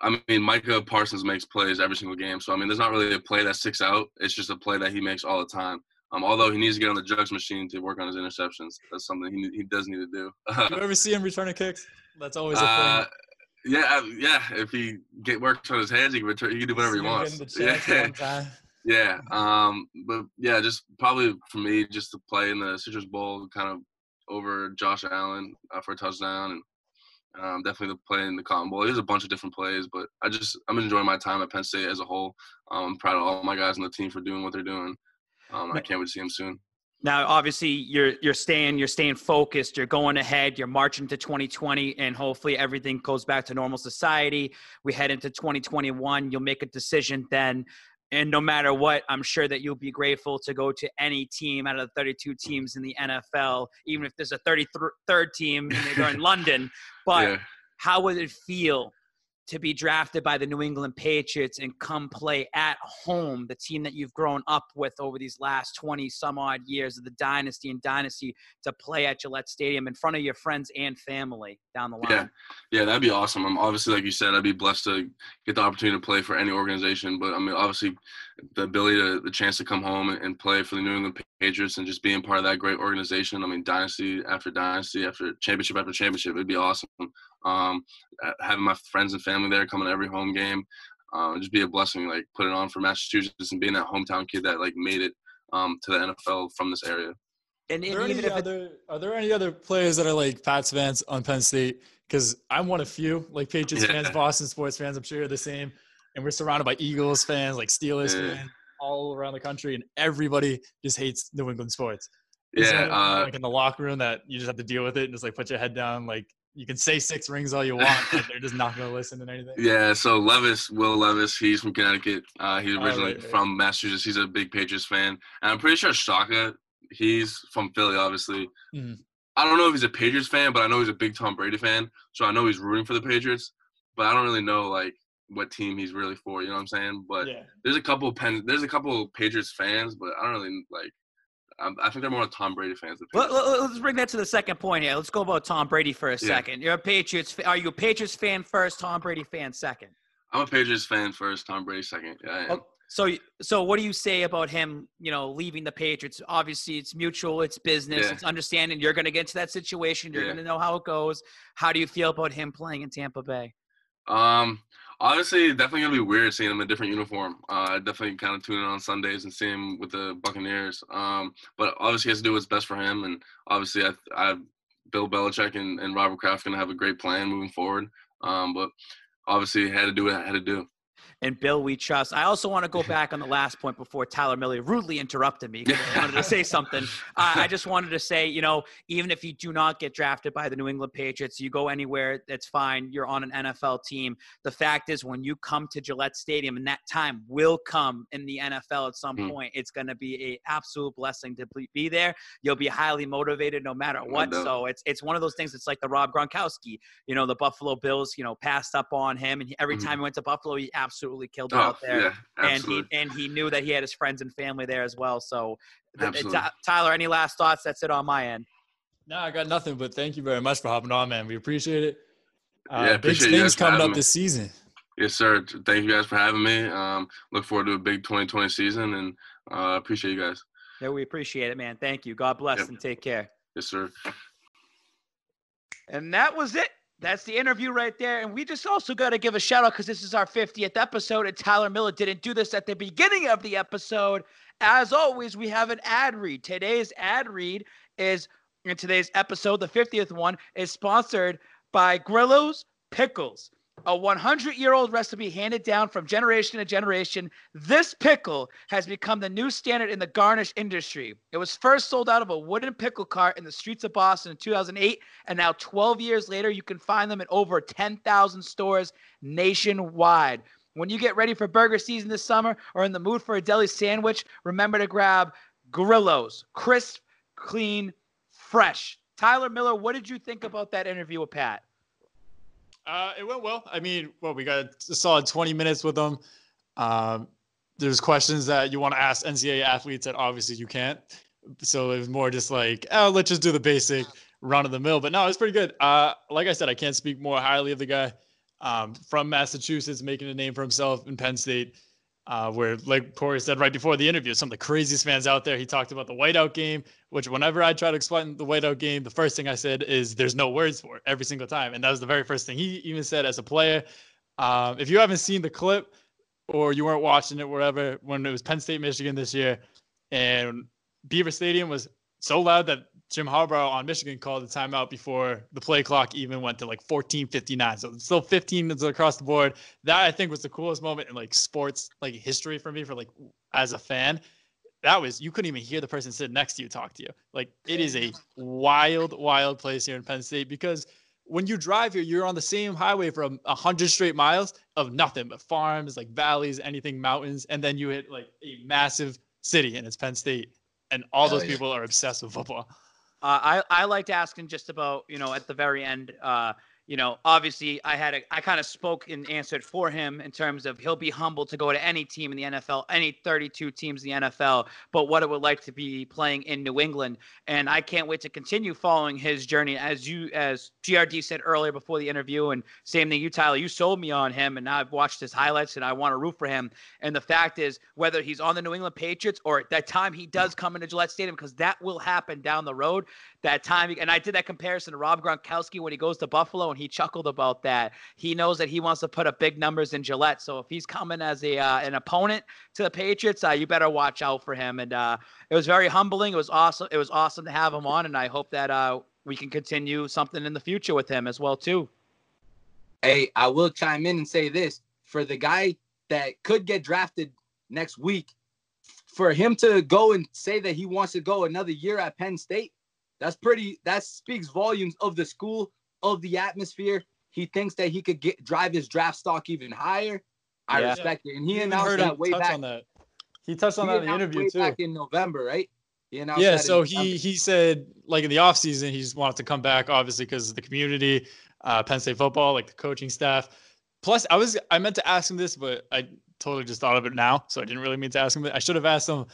I mean, Micah Parsons makes plays every single game, so I mean, there's not really a play that sticks out. It's just a play that he makes all the time. Um, although he needs to get on the jugs machine to work on his interceptions. That's something he he does need to do. You ever see him returning kicks? That's always a Uh, thing. yeah, yeah. If he get works on his hands, he can return. He can do whatever he wants. getting the chance Yeah. Yeah. Um, but yeah, just probably for me, just to play in the Citrus Bowl, kind of over Josh Allen uh, for a touchdown, and um, definitely the play in the Cotton Bowl. There's a bunch of different plays, but I just I'm enjoying my time at Penn State as a whole. Um, I'm proud of all my guys on the team for doing what they're doing. Um, I can't wait to see them soon. Now, obviously, you're you're staying you're staying focused. You're going ahead. You're marching to 2020, and hopefully everything goes back to normal society. We head into 2021. You'll make a decision then, and no matter what, I'm sure that you'll be grateful to go to any team out of the 32 teams in the NFL, even if there's a 33rd team and they're in London. But yeah. how would it feel to be drafted by the New England Patriots and come play at home, the team that you've grown up with over these last 20 some odd years of the dynasty and dynasty, to play at Gillette Stadium in front of your friends and family down the line? Yeah, yeah, that'd be awesome. I'm obviously, like you said, I'd be blessed to get the opportunity to play for any organization. But I mean, obviously, the ability to, the chance to come home and play for the New England Patriots and just being part of that great organization. I mean, dynasty after dynasty after championship after championship, it'd be awesome. Um, having my friends and family there, coming to every home game, uh, just be a blessing. Like put it on for Massachusetts and being that hometown kid that like made it um, to the NFL from this area. And, and are, there any other, are there any other players that are like Pats fans on Penn State? Because I'm one of few, like Patriots yeah. fans, Boston sports fans. I'm sure you're the same. And we're surrounded by Eagles fans, like Steelers yeah. fans, all around the country, and everybody just hates New England sports. Is yeah, uh, like in the locker room that you just have to deal with it and just like put your head down, like you can say six rings all you want, but they're just not going to listen to anything. Yeah. So Levis, Will Levis, he's from Connecticut. Uh, he's oh, originally oh, right, right. from Massachusetts. He's a big Patriots fan, and I'm pretty sure Shaka, he's from Philly, obviously. Mm-hmm. I don't know if he's a Patriots fan, but I know he's a big Tom Brady fan. So I know he's rooting for the Patriots, but I don't really know like what team he's really for. You know what I'm saying? But yeah. there's a couple Penn, there's a couple Patriots fans, but I don't really like I think they're more Tom Brady fans. Let, us bring that to the second point here. Let's go about Tom Brady for a second. Yeah. You're a Patriots. Are you a Patriots fan first? Tom Brady fan second? I'm a Patriots fan first. Tom Brady second. Yeah. Oh, so, so what do you say about him? You know, leaving the Patriots. Obviously, it's mutual. It's business. Yeah. It's understanding. You're going to get into that situation. You're yeah. going to know how it goes. How do you feel about him playing in Tampa Bay? Um, Honestly, definitely gonna be weird seeing him in a different uniform. Uh, definitely kind of tune in on Sundays and see him with the Buccaneers. Um, but obviously, he has to do what's best for him, and obviously, I, I Bill Belichick and, and Robert Kraft gonna have a great plan moving forward. Um, but obviously, had to do what I had to do and Bill we trust. I also want to go back on the last point before Tyler Miller rudely interrupted me because I wanted to say something. Uh, I just wanted to say, you know, even if you do not get drafted by the New England Patriots, you go anywhere, that's fine. You're on an NFL team. The fact is, when you come to Gillette Stadium, and that time will come in the NFL at some mm. point, it's going to be a absolute blessing to be there. You'll be highly motivated no matter what. So it's it's one of those things. It's like the Rob Gronkowski. You know, the Buffalo Bills, you know, passed up on him, and every mm. time he went to Buffalo, he absolutely absolutely killed it oh, out there. Yeah, and he and he knew that he had his friends and family there as well. So, Tyler, any last thoughts? That's it on my end. No, I got nothing. But thank you very much for hopping on, man. We appreciate it. Uh, yeah, big things coming up me. this season. Yes, sir. Thank you guys for having me. Um, look forward to a big 2020 season, and uh, appreciate you guys. Yeah, we appreciate it, man. Thank you. God bless yep. and take care. Yes, sir. And that was it. That's the interview right there. And we just also got to give a shout out because this is our 50th episode, and Tyler Miller didn't do this at the beginning of the episode. As always, we have an ad read. Today's ad read is in today's episode, the 50th one, is sponsored by Grillo's Pickles a 100 year old recipe handed down from generation to generation, this pickle has become the new standard in the garnish industry. It was first sold out of a wooden pickle cart in the streets of Boston in 2008, and now 12 years later, you can find them in over 10,000 stores nationwide. When you get ready for burger season this summer or in the mood for a deli sandwich, remember to grab Grillo's crisp, clean, fresh. Tyler Miller, what did you think about that interview with Pat? Uh, it went well. I mean, well, we got a solid 20 minutes with them. Um, there's questions that you want to ask NCAA athletes that obviously you can't. So it was more just like, oh, let's just do the basic run of the mill. But no, it's pretty good. Uh, like I said, I can't speak more highly of the guy um, from Massachusetts, making a name for himself in Penn State uh, where, like Corey said right before the interview, some of the craziest fans out there. He talked about the whiteout game, which whenever I try to explain the whiteout game, the first thing I said is there's no words for it every single time. And that was the very first thing he even said as a player. Um, if you haven't seen the clip or you weren't watching it wherever, when it was Penn State, Michigan this year, and Beaver Stadium was so loud that Jim Harbaugh on Michigan called the timeout before the play clock even went to like 14:59. So it's still 15 minutes across the board. That I think was the coolest moment in like sports like history for me for like as a fan. That was you couldn't even hear the person sitting next to you talk to you. Like it is a wild, wild place here in Penn State because when you drive here, you're on the same highway for a hundred straight miles of nothing but farms, like valleys, anything mountains, and then you hit like a massive city, and it's Penn State, and all those people are obsessed with football. Uh, I I liked asking just about you know at the very end. Uh, you know, obviously I had a, I kind of spoke and answered for him in terms of he'll be humble to go to any team in the NFL, any 32 teams in the NFL, but what it would like to be playing in New England. And I can't wait to continue following his journey. As you, as GRD said earlier before the interview, and same thing, you, Tyler, you sold me on him, and now I've watched his highlights and I want to root for him. And the fact is, whether he's on the New England Patriots or at that time he does come into Gillette Stadium, because that will happen down the road, that time, and I did that comparison to Rob Gronkowski when he goes to Buffalo and he chuckled about that. He knows that he wants to put up big numbers in Gillette. So if he's coming as a uh, an opponent to the Patriots, uh, you better watch out for him. And uh, it was very humbling. It was awesome. It was awesome to have him on, and I hope that uh, we can continue something in the future with him as well too. Hey, I will chime in and say this for the guy that could get drafted next week, for him to go and say that he wants to go another year at Penn State, that's pretty. That speaks volumes of the school, of the atmosphere. He thinks that he could get drive his draft stock even higher. I Yeah. respect it, and he You announced heard that way back. on that. He touched on he that in the interview too. back in November, right? He yeah so he he said like in the offseason he just wanted to come back obviously because of the community uh penn state football like the coaching staff plus i was i meant to ask him this but i totally just thought of it now so i didn't really mean to ask him i should have asked him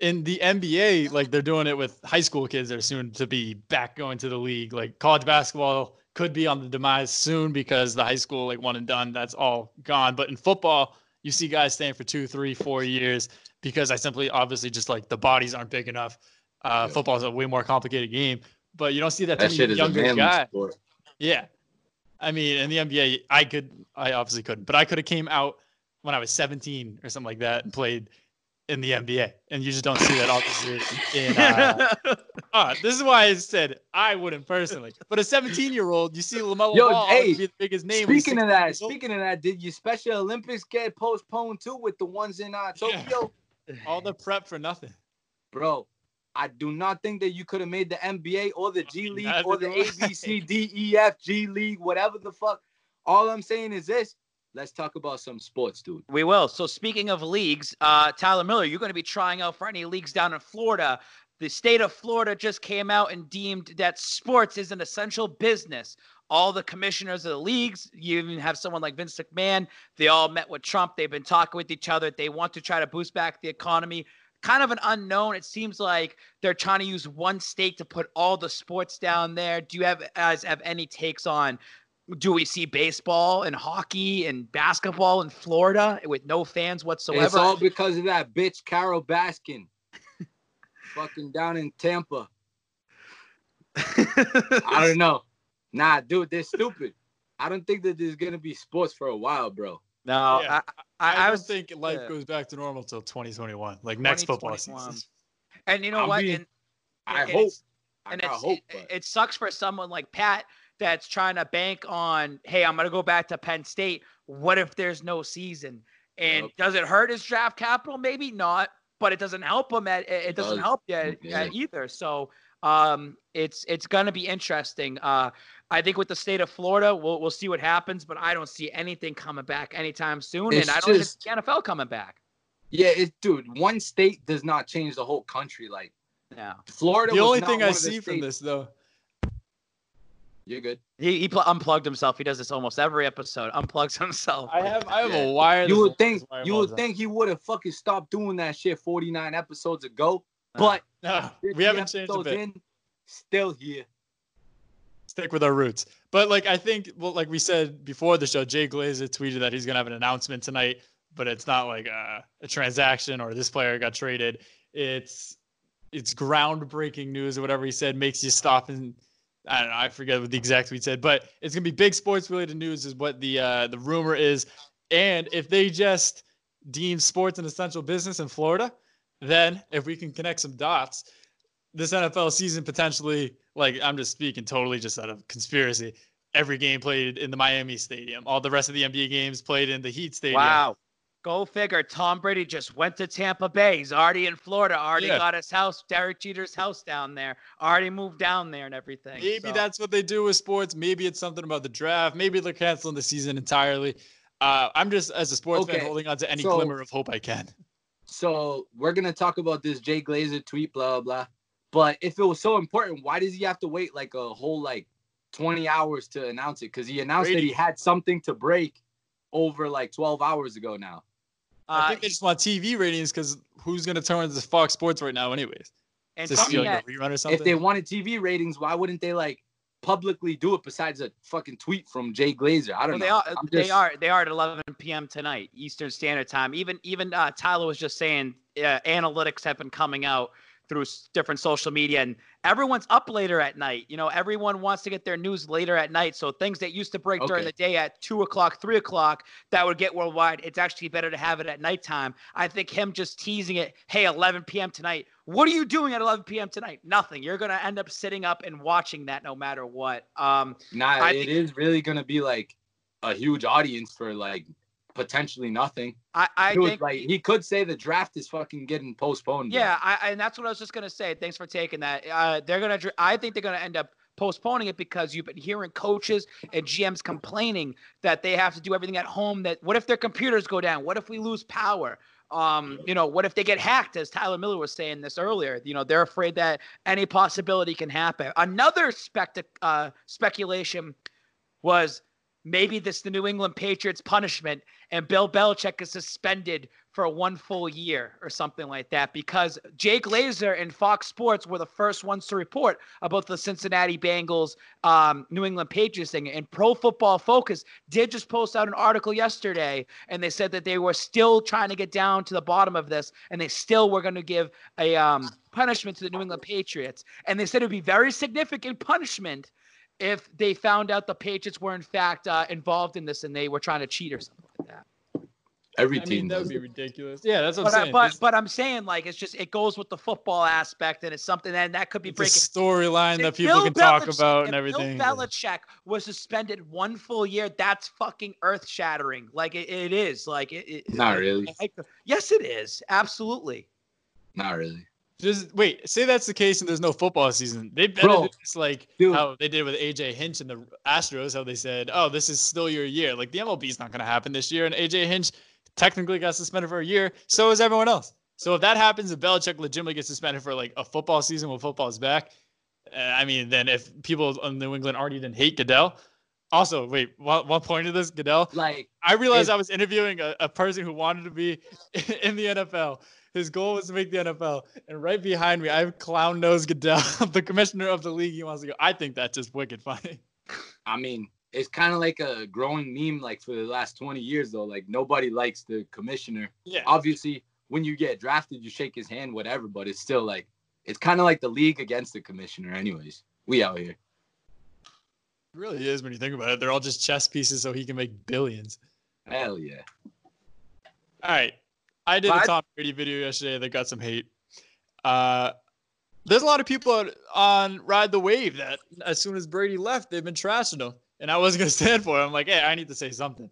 in the nba like they're doing it with high school kids that are soon to be back going to the league like college basketball could be on the demise soon because the high school like one and done that's all gone but in football you see guys staying for two three four years because I simply obviously just like the bodies aren't big enough. Uh, Yeah. Football is a way more complicated game, but you don't see that, that too many younger manly guy. sport. Yeah, I mean, in the NBA, I could, I obviously couldn't, but I could have came out when I was 17 or something like that and played in the NBA, and you just don't see that obviously in. Uh, uh, this is why I said I wouldn't personally, but a 17 year old, you see Lamelo Yo, Ball hey, be the biggest name. Speaking of that, speaking of that, did your Special Olympics get postponed too with the ones in uh, Yeah. Tokyo? all the prep for nothing. Bro, I do not think that you could have made the NBA or the G League or the Neither do I. A B C D E F G League, whatever the fuck. All I'm saying is this: let's talk about some sports, dude. We will. So speaking of leagues, uh, Tyler Miller, you're going to be trying out for any leagues down in Florida. The state of Florida just came out and deemed that sports is an essential business. All the commissioners of the leagues, you even have someone like Vince McMahon, they all met with Trump. They've been talking with each other. They want to try to boost back the economy. Kind of an unknown. It seems like they're trying to use one state to put all the sports down there. Do you have guys have any takes on do we see baseball and hockey and basketball in Florida with no fans whatsoever? It's all because of that bitch Carole Baskin, fucking down in Tampa. I don't know. Nah, dude, they're stupid. I don't think that there's gonna be sports for a while, bro. no, Yeah. I, I, I, I don't was think life yeah. goes back to normal till 2021, like next football season. and you know I what? mean, and, I and hope. it's- I and gotta it's, hope. it, but- it sucks for someone like Pat that's trying to bank on, hey, I'm gonna go back to Penn State. What if there's no season? And Yep. does it hurt his draft capital? Maybe not, but it doesn't help him at it, it doesn't does. help you at, Yeah. at either. So um it's it's gonna be interesting. Uh I think with the state of Florida, we'll we'll see what happens, but I don't see anything coming back anytime soon. It's and I don't just- see the NFL coming back. yeah, it, dude. One state does not change the whole country. Like Yeah. Florida. The was only not thing one I of the see from this, though, You're good. He, he pl- unplugged himself. He does this almost every episode. Unplugs himself. I have I have Yeah. a wire. You would think you would mouse think he would have fucking stopped doing that shit 49 episodes ago, but. No, we haven't changed a episodes bit. in, still here. Stick with our roots. But like I think, well, like we said before the show, Jay Glazer tweeted that he's gonna have an announcement tonight, but it's not like a, a transaction or this player got traded. It's it's groundbreaking news or whatever he said makes you stop and I don't know. I forget what the exact tweet said, but it's gonna be big sports related news is what the uh, the rumor is. And if they just deem sports an essential business in Florida, then if we can connect some dots, this NFL season potentially, like I'm just speaking totally just out of conspiracy. Every game played in the Miami Stadium. All the rest of the NBA games played in the Heat Stadium. Wow. Go figure. Tom Brady just went to Tampa Bay. He's already in Florida. Already Yeah. got his house, Derek Jeter's house down there. Already moved down there and everything. Maybe So, that's what they do with sports. Maybe it's something about the draft. Maybe they're canceling the season entirely. Uh, I'm just, as a sports fan, holding on to any so- glimmer of hope I can. So we're gonna talk about this Jay Glazer tweet, blah blah. blah. But if it was so important, why does he have to wait like a whole like 20 hours to announce it because he announced that he had something to break over like 12 hours ago now. I Uh, think they just want TV ratings because who's gonna turn to Fox Sports right now, anyways? and Does this feel like that, a rerun or something? If they wanted TV ratings, why wouldn't they like publicly do it besides a fucking tweet from Jay Glazer? I don't they know. are I'm they just- are they are at 11 p.m. tonight Eastern Standard Time. Even even uh, Tyler was just saying uh, analytics have been coming out through different social media and everyone's up later at night. You know everyone wants to get their news later at night so things that used to break during the day at two o'clock three o'clock that would get worldwide. It's actually better to have it at nighttime. I think him just teasing it hey 11 p.m tonight. What are you doing at 11 p.m tonight? Nothing. You're going to end up sitting up and watching that no matter what. Um Nah, I it think- is really gonna be like a huge audience for like potentially nothing. i i think like he could say the draft is fucking getting postponed. Yeah, I, and that's what I was just gonna say. Thanks for taking that. Uh, they're gonna. I think they're gonna end up postponing it because you've been hearing coaches and GMs complaining that they have to do everything at home. That what if their computers go down? What if we lose power? Um, you know, what if they get hacked? As Tyler Miller was saying this earlier, you know, they're afraid that any possibility can happen. Another spect- uh, speculation was maybe this the New England Patriots punishment and Bill Belichick is suspended for one full year or something like that because Jay Glazer and Fox Sports were the first ones to report about the Cincinnati Bengals um, New England Patriots thing. And Pro Football Focus did just post out an article yesterday and they said that they were still trying to get down to the bottom of this and they still were going to give a um, punishment to the New England Patriots. And they said it would be very significant punishment if they found out the Patriots were in fact uh, involved in this and they were trying to cheat or something like that. every I team mean, that would be ridiculous. Yeah, that's what But, I'm I, saying. but but I'm saying like it's just it goes with the football aspect and it's something that that could be it's a breaking. storyline that people Bill can talk about and everything. Bill Belichick was suspended one full year. That's fucking earth shattering. Like it, it is. Like it. it Not really. like- yes, it is. Absolutely. Not really. Just wait, say that's the case and there's no football season. They better Bro, do this like dude. how they did with AJ Hinch and the Astros, how they said, Oh, this is still your year. Like the MLB's not gonna happen this year, and AJ Hinch technically got suspended for a year, so is everyone else. So if that happens, if Belichick legitimately gets suspended for like a football season when football is back, uh, I mean, then if people in New England already didn't hate Goodell, also wait, one, one point of this, Goodell, Like I realized I was interviewing a, a person who wanted to be in the NFL. His goal was to make the NFL. And right behind me, I have Clown Nose Goodell, the commissioner of the league. He wants to go. I think that's just wicked funny. I mean, it's kind of like a growing meme like for the last 20 years though. Like nobody likes the commissioner. Yeah. Obviously, when you get drafted, you shake his hand, whatever, but it's still like it's kind of like the league against the commissioner anyways. We out here. It really is when you think about it. They're all just chess pieces so he can make billions. Hell yeah. All right. I did a Tom Brady video yesterday that got some hate. Uh, there's a lot of people on, on Ride the Wave that as soon as Brady left, they've been trashing him. And I wasn't going to stand for it. I'm like, hey, I need to say something.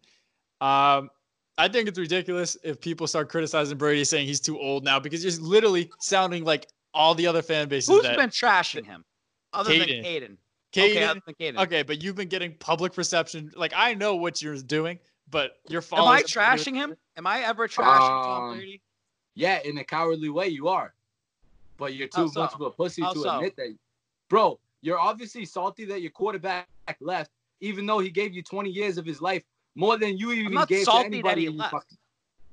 Um, I think it's ridiculous if people start criticizing Brady saying he's too old now because he's literally sounding like all the other fan bases Who's that been trashing him other Caden. than Caden? Caden, Okay, other than Caden. okay, but you've been getting public perception. Like I know what you're doing, but you're following. Am. I trashing him? Am I ever trashing Tom Um, Brady? Yeah, in a cowardly way, you are. But you're too so? much of a pussy How to so? admit that. Bro, you're obviously salty that your quarterback left, even though he gave you 20 years of his life, more than you even gave to that anybody. he in left. fucking-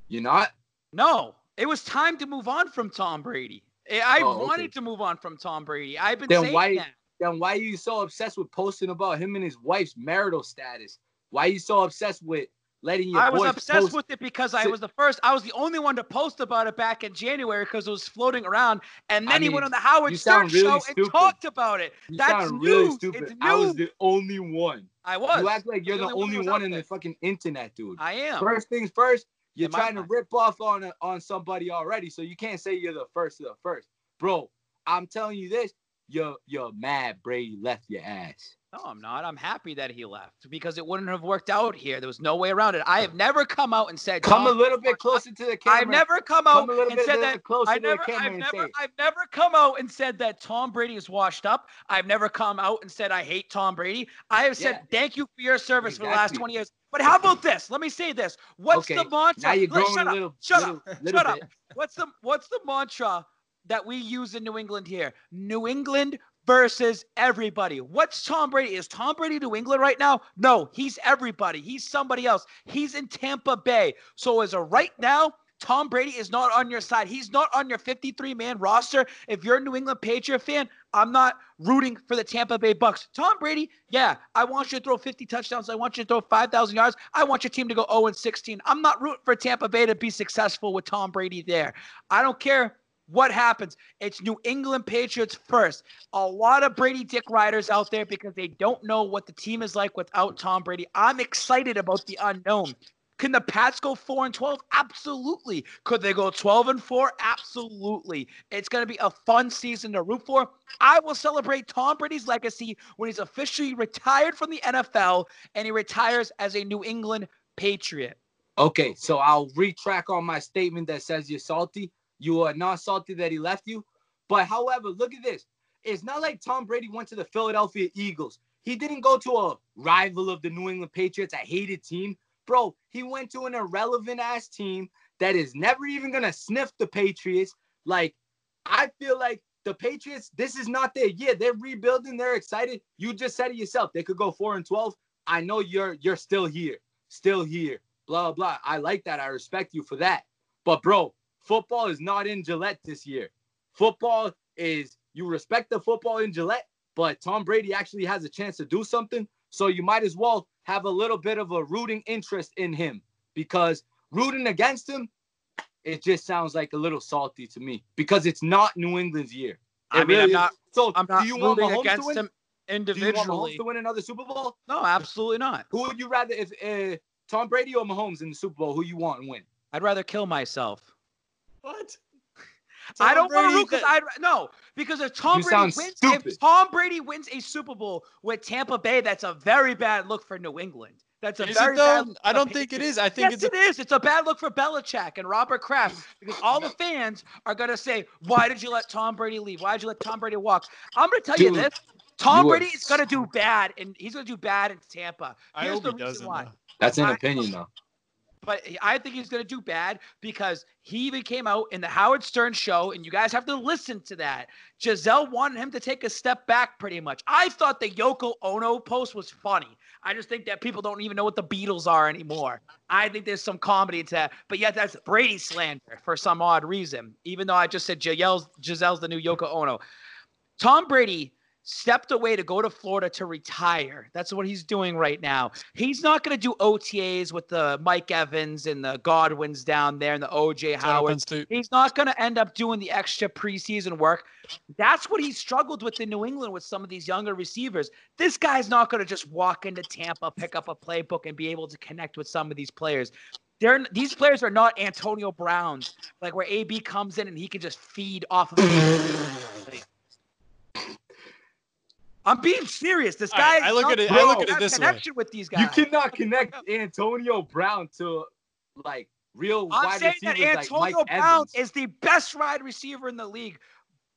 You're not? No, it was time to move on from Tom Brady. I Oh, okay. wanted to move on from Tom Brady. I've been Then saying why- that. Then why are you so obsessed with posting about him and his wife's marital status? Why are you so obsessed with letting your I was obsessed post- with it because I was the first. I was the only one to post about it back in January because it was floating around. And then I he went on the Howard Stern really show and talked about it. You That's sound really news. stupid. It's I was the only one. I was. You act like you're The the only one one in the fucking internet, dude. I am. First things first, you're In trying to rip off on a, on somebody already, so you can't say you're the first of the first, bro. I'm telling you this, you're you're mad. Brady left your ass. No, I'm not. I'm happy that he left because it wouldn't have worked out here. There was no way around it. I have never come out and said Come a little bit closer to the camera. I've never come out Come a little and bit said that closer I to never, the camera I've never. I've never come out and said that Tom Brady is washed up. I've never come out and said I hate Tom Brady. I have said Yeah. thank you for your service for the last 20 years. But how about this? Let me say this. What's the mantra? Now you're Let- growing shut up. little, Shut little, up. little Shut up. What's the what's the mantra that we use in New England here? New England versus everybody. What's Tom Brady? Is Tom Brady New England right now? No, he's everybody. He's somebody else. He's in Tampa Bay. So as of right now, Tom Brady is not on your side. He's not on your 53 man roster. If you're a New England Patriot fan, I'm not rooting for the Tampa Bay Bucks. Tom Brady, yeah, I want you to throw 50 touchdowns. I want you to throw 5,000 yards. I want your team to go 0 16. I'm not rooting for Tampa Bay to be successful with Tom Brady there. I don't care what happens. It's New England Patriots first. A lot of Brady Dick riders out there because they don't know what the team is like without Tom Brady. I'm excited about the unknown. Can the Pats go 4 and 12? Absolutely. Could they go 12 and 4? Absolutely. It's going to be a fun season to root for. I will celebrate Tom Brady's legacy when he's officially retired from the NFL and he retires as a New England Patriot. Okay, so I'll retract on my statement that says you're salty. You are not salty that he left you. But however, look at this. It's not like Tom Brady went to the Philadelphia Eagles. He didn't go to a rival of the New England Patriots, a hated team. Bro, he went to an irrelevant ass team that is never even going to sniff the Patriots. Like, I feel like the Patriots, this is not their year. They're rebuilding. They're excited. You just said it yourself. They could go 4 and 12. I know you're you're still here. Still here. Blah blah. I like that. I respect you for that. But bro, football is not in Gillette this year. Football is you respect the football in Gillette, but Tom Brady actually has a chance to do something. So you might as well have a little bit of a rooting interest in him because rooting against him, it just sounds like a little salty to me because it's not New England's year. It I mean, really I'm is. not. So I'm not do you want Mahomes against to win? him Do you want Mahomes to win another Super Bowl? No, absolutely not. Who would you rather if uh, Tom Brady or Mahomes in the Super Bowl? Who you want and win? I'd rather kill myself. What? I don't want to root because I no because if Tom You Brady wins, stupid. if Tom Brady wins a Super Bowl with Tampa Bay, that's a very bad look for New England. That's a Is very it bad. look I don't think it is. I think yes, it's a it is. It's a bad look for Belichick and Robert Kraft because all the fans are gonna say, "Why did you let Tom Brady leave? Why did you let Tom Brady walk?" I'm gonna tell you this: Tom you are Brady is gonna do bad, and he's gonna do bad in Tampa. I Here's hope the he reason doesn't. why. That's an I- opinion, though. But I think he's going to do bad because he even came out in the Howard Stern show, and you guys have to listen to that. Gisele wanted him to take a step back pretty much. I thought the Yoko Ono post was funny. I just think that people don't even know what the Beatles are anymore. I think there's some comedy to that. But yet that's Brady slander for some odd reason, even though I just said Gisele's, Gisele's the new Yoko Ono. Tom Brady stepped away to go to Florida to retire. That's what he's doing right now. He's not going to do OTAs with the Mike Evans and the Godwins down there and the OJ Howard. He's not going to end up doing the extra preseason work. That's what he struggled with in New England with some of these younger receivers. This guy's not going to just walk into Tampa, pick up a playbook, and be able to connect with some of these players. They're, these players are not Antonio Browns, like where AB comes in and he can just feed off of. I'm being serious. This guy. right, I look at it- I I look at it have this way. with these guys. You cannot connect Antonio Brown to like real wide receivers. I'm wide saying that receivers like Antonio Mike Brown Evans. is the best wide receiver in the league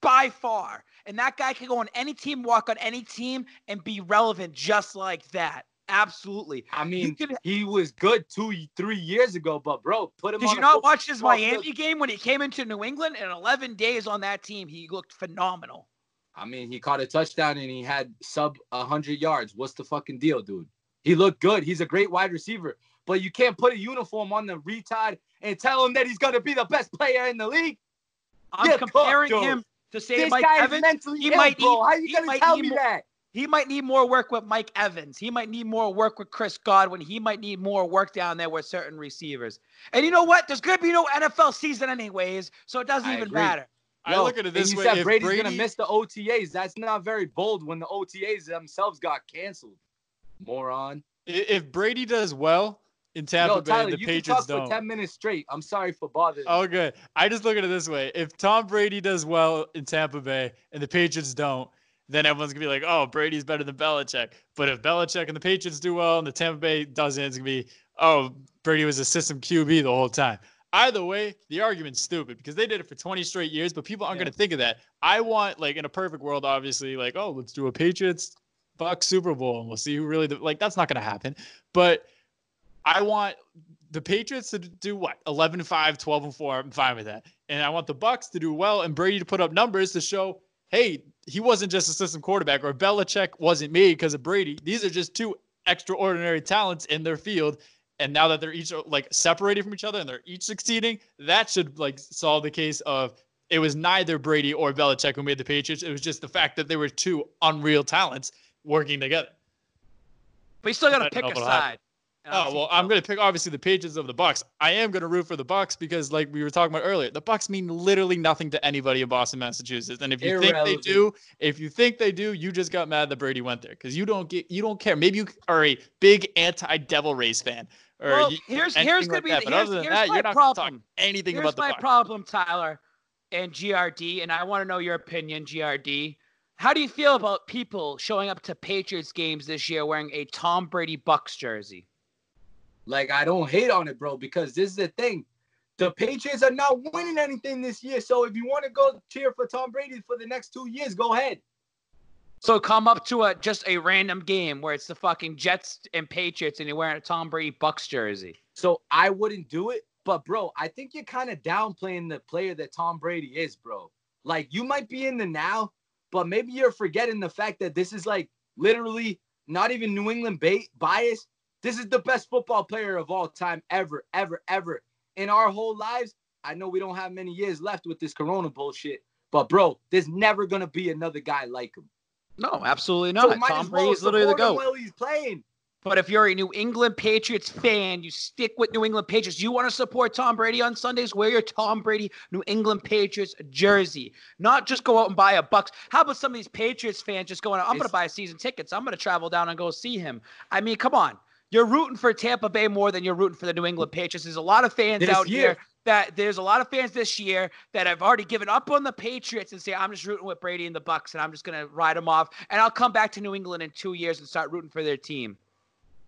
by far. And that guy can go on any team, walk on any team, and be relevant just like that. Absolutely. I mean, could- he was good two, three years ago, but bro, put him Did on you not watch his field. Miami game when he came into New England? In 11 days on that team, he looked phenomenal. I mean, he caught a touchdown and he had sub 100 yards. What's the fucking deal, dude? He looked good. He's a great wide receiver, but you can't put a uniform on the retard and tell him that he's gonna be the best player in the league. I'm Yeah, comparing cook, dude. him to say This Mike Evans. he ill, might bro. need- How you gonna might tell me more- that? He might need more work with Mike Evans. He might need more work with Chris Godwin. He might need more work down there with certain receivers. And you know what? There's going to be no NFL season anyways, so it doesn't I even agree. matter. I look at it this way. said if Brady's Brady, gonna miss the OTAs. That's not very bold when the OTAs themselves got canceled. Moron. if Brady does well in Tampa Yo, Bay, Tyler, the you can Patriots talk for don't. 10 minutes straight. I'm sorry for bothering. Oh, you. Oh, good. I just look at it this way: if Tom Brady does well in Tampa Bay and the Patriots don't, then everyone's gonna be like, "Oh, Brady's better than Belichick." But if Belichick and the Patriots do well and the Tampa Bay doesn't, it's gonna be, "Oh, Brady was a system QB the whole time." Either way, the argument's stupid because they did it for 20 straight years, but people aren't Yeah. gonna think of that. I want, like, in a perfect world, obviously, like, oh, let's do a Patriots Bucks Super Bowl and we'll see who really like that's not gonna happen. But I want the Patriots to do what? 11 and 5, 12 and 4. I'm fine with that. And I want the Bucks to do well and Brady to put up numbers to show, hey, he wasn't just a system quarterback, or Belichick wasn't me because of Brady. These are just two extraordinary talents in their field. And now that they're each like separated from each other and they're each succeeding, that should like solve the case of it was neither Brady or Belichick who made the Patriots. It was just the fact that they were two unreal talents working together. But you still got to pick a what'll side. Oh well, I'm gonna pick obviously the Patriots of the Bucks. I am gonna root for the Bucks because, like we were talking about earlier, the Bucks mean literally nothing to anybody in Boston, Massachusetts. And if you think they do, if you think they do, you just got mad that Brady went there because you don't get, you don't care. Maybe you are a big anti-Devil Rays fan, or Well, you- here's here's gonna like be that. the, here's, here's that, my you're not gonna talk problem. anything Here's about the my Bucks. problem, Tyler, and GRD, and I want to know your opinion, GRD. How do you feel about people showing up to Patriots games this year wearing a Tom Brady Bucks jersey? Like I don't hate on it, bro, because this is the thing. The Patriots are not winning anything this year. So if you want to go cheer for Tom Brady for the next two years, go ahead. So come up to a just a random game where it's the fucking Jets and Patriots, and you're wearing a Tom Brady Bucks jersey. So I wouldn't do it. But bro, I think you're kind of downplaying the player that Tom Brady is, bro. Like you might be in the now, but maybe you're forgetting the fact that this is like literally not even New England ba- bias. This is the best football player of all time ever, ever, ever. In our whole lives, I know we don't have many years left with this corona bullshit, but bro, there's never gonna be another guy like him. No, absolutely not. might Tom Brady is literally the goat. while he's playing. But if you're a New England Patriots fan, you stick with New England Patriots. You want to support Tom Brady on Sundays, wear your Tom Brady New England Patriots jersey. Not just go out and buy a Bucks. How about some of these Patriots fans just going, I'm going to buy season tickets. I'm going to travel down and go see him. I mean, come on. You're rooting for Tampa Bay more than you're rooting for the New England Patriots. There's a lot of fans This out year. here that there's a lot of fans this year that have already given up on the Patriots and say, I'm just rooting with Brady and the Bucks and I'm just going to ride them off. And I'll come back to New England in two years and start rooting for their team.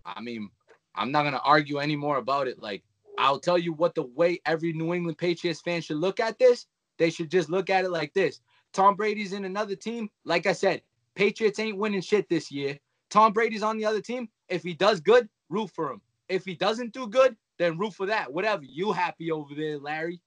I mean, I'm not gonna argue anymore about it. Like, I'll tell you what the way every New England Patriots fan should look at this. They should just look at it like this. Tom Brady's in another team. Like I said, Patriots ain't winning shit this year. Tom Brady's on the other team. If he does good, root for him. If he doesn't do good, then root for that. Whatever. You happy over there, Larry?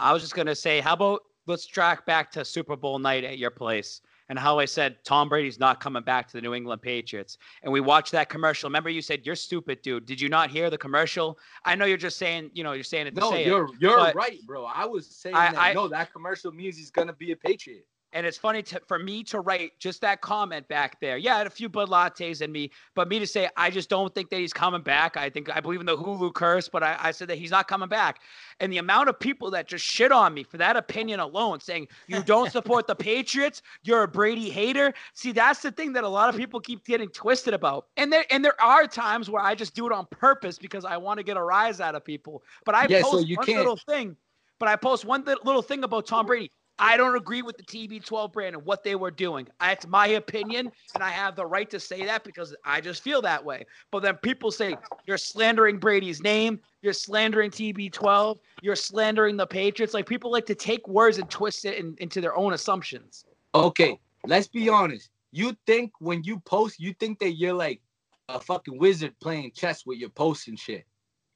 I was just gonna say, how about let's track back to Super Bowl night at your place and how I said Tom Brady's not coming back to the New England Patriots. And we watched that commercial. Remember, you said you're stupid, dude. Did you not hear the commercial? I know you're just saying, you know, you're saying it to No, say it. you're you're right, bro. I was saying I- that I- no, that commercial means he's gonna be a Patriot. And it's funny to, for me to write just that comment back there. Yeah, I had a few Bud Lattes in me, but me to say, I just don't think that he's coming back. I think I believe in the Hulu curse, but I, I said that he's not coming back. And the amount of people that just shit on me for that opinion alone, saying, you don't support the Patriots, you're a Brady hater. See, that's the thing that a lot of people keep getting twisted about. And there, and there are times where I just do it on purpose because I want to get a rise out of people. But I Yeah, so post you one little thing, but I post one little thing about Tom Brady. I don't agree with the TB12 brand and what they were doing. That's my opinion, and I have the right to say that because I just feel that way. But then people say you're slandering Brady's name, you're slandering TB12, you're slandering the Patriots. Like people like to take words and twist it in, into their own assumptions. Okay, let's be honest. You think when you post, you think that you're like a fucking wizard playing chess with your posts and shit,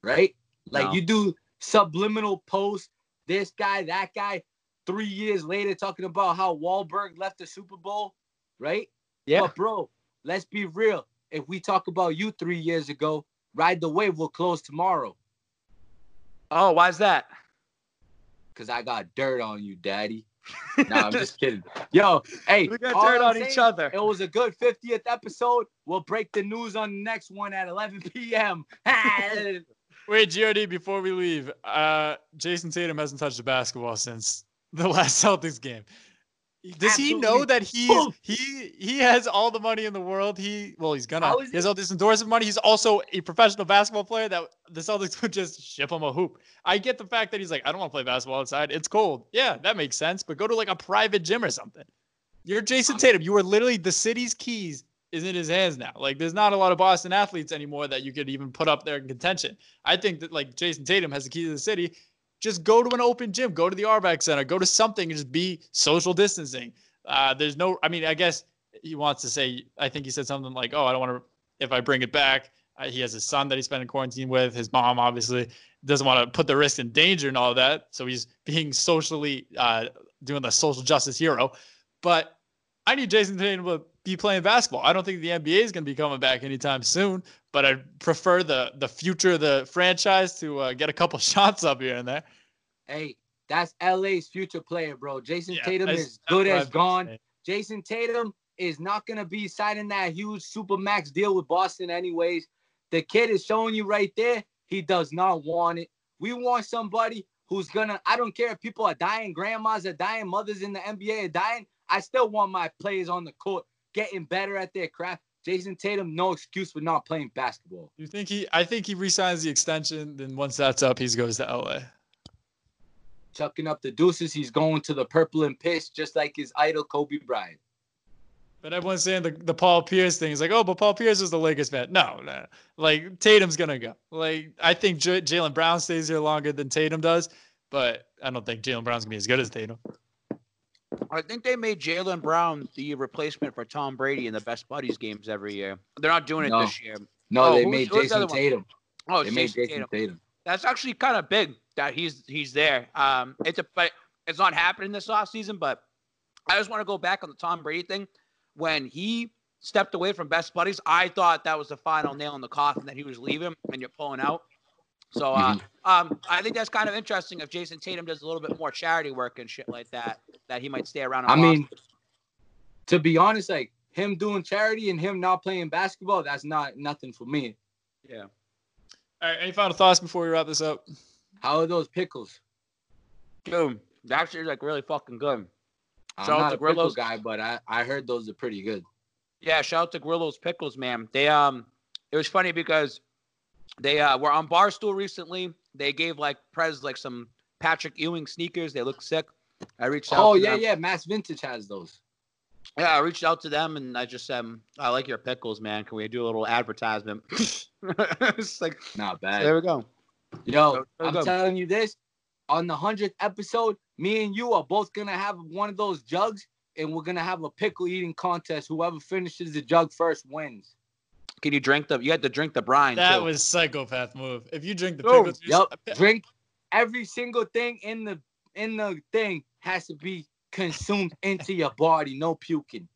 right? Like No. you do subliminal posts, this guy, that guy, three years later talking about how Wahlberg left the Super Bowl, right? Yeah. But bro, let's be real. If we talk about you three years ago, Ride the Wave will close tomorrow Oh, why's that? because I got dirt on you, daddy. Nah, I'm just kidding. Yo, hey, We got dirt on saying- each other. It was a good 50th episode. We'll break the news on the next one at 11 p.m. Wait, GRD, before we leave, uh, Jayson Tatum hasn't touched a basketball since the last Celtics game. Does he know that he's he he has all the money in the world? He well, he's gonna he has all this endorsement money. He's also a professional basketball player that the Celtics would just ship him a hoop. I get the fact that he's like, I don't want to play basketball outside. It's cold. Yeah, that makes sense. But go to like a private gym or something. You're Jayson Tatum. You are literally the city's keys is in his hands now. Like there's not a lot of Boston athletes anymore that you could even put up there in contention. I think that like Jayson Tatum has the key to the city. Just go to an open gym, go to the Auerbach Center, go to something and just be social distancing. Uh, there's no, I mean, I guess he wants to say, I think he said something like, oh, I don't want to, if I bring it back, he has a son that he's spending quarantine with. His mom obviously doesn't want to put the risk in danger and all that. So he's being socially, uh, doing the social justice hero. But I need Jayson Tatum to be playing basketball. I don't think the NBA is going to be coming back anytime soon, but I prefer the the future of the franchise to uh, get a couple shots up here and there. Hey, that's LA's future player, bro. Jayson Yeah, Tatum is good as gone. saying. Jayson Tatum is not gonna be signing that huge super max deal with Boston, anyways. The kid is showing you right there. He does not want it. We want somebody who's gonna. I don't care if people are dying, grandmas are dying, mothers in the NBA are dying. I still want my players on the court getting better at their craft. Jayson Tatum, no excuse for not playing basketball. You think he? I think he resigns the extension. Then once that's up, he goes to LA. Chucking up the deuces, he's going to the purple and piss, just like his idol Kobe Bryant. But everyone's saying the, the Paul Pierce thing is like, oh, but Paul Pierce is the Lakers fan. No, no. Like Tatum's gonna go. Like I think J- Jaylen Brown stays here longer than Tatum does, but I don't think Jaylen Brown's gonna be as good as Tatum. I think they made Jaylen Brown the replacement for Tom Brady in the Best Buddies games every year. They're not doing it No. this year. No, Oh, they who's- made who's the Jayson one? Tatum. Oh, They it's made Jayson Jayson Tatum. Tatum. That's actually kind of big that he's he's there. Um, it's a but it's not happening this offseason, but I just want to go back on the Tom Brady thing. When he stepped away from Best Buddies, I thought that was the final nail in the coffin that he was leaving and you're pulling out. So uh, um, I think that's kind of interesting if Jayson Tatum does a little bit more charity work and shit like that, that he might stay around. I mean, to be honest, like him doing charity and him not playing basketball, that's not nothing for me. yeah. All right, any final thoughts before we wrap this up? How are those pickles? Dude, that's actually like really fucking good. I'm Shout out not to a pickle Grillo's. guy, but I, I heard those are pretty good. Yeah, shout out to Grillo's Pickles, man. They um, it was funny because they uh were on Barstool recently. They gave like Prez like some Patrick Ewing sneakers. They look sick. I reached out. Oh to yeah, them. yeah. Mass Vintage has those. yeah. I reached out to them and I just said, um, I like your pickles, man. Can we do a little advertisement? it's like Not bad. there we go. Yo, There we I'm go. telling you this. On the hundredth episode, me and you are both gonna have one of those jugs, and we're gonna have a pickle eating contest. Whoever finishes the jug first wins. Can you drink the? You had to drink the brine. That too. was psychopath move. If you drink the Oh, pickles, you're- Yep. Drink every single thing in the in the thing has to be consumed into your body. No puking.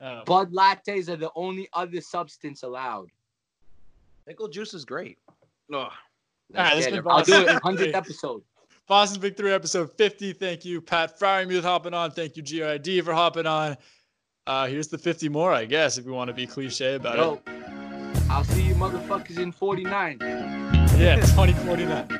Oh, Bud lattes are the only other substance allowed. pickle juice is great. Ugh. All right, Let's this get been. I'll do it. Hundredth episode. Boston's Big Three, episode 50. Thank you, Pat Freiermuth, hopping on. Thank you, GRD, for hopping on. Uh, here's the 50 more, I guess, if you want to be cliche about Yo, I'll see you motherfuckers in 49. Yeah, 2049.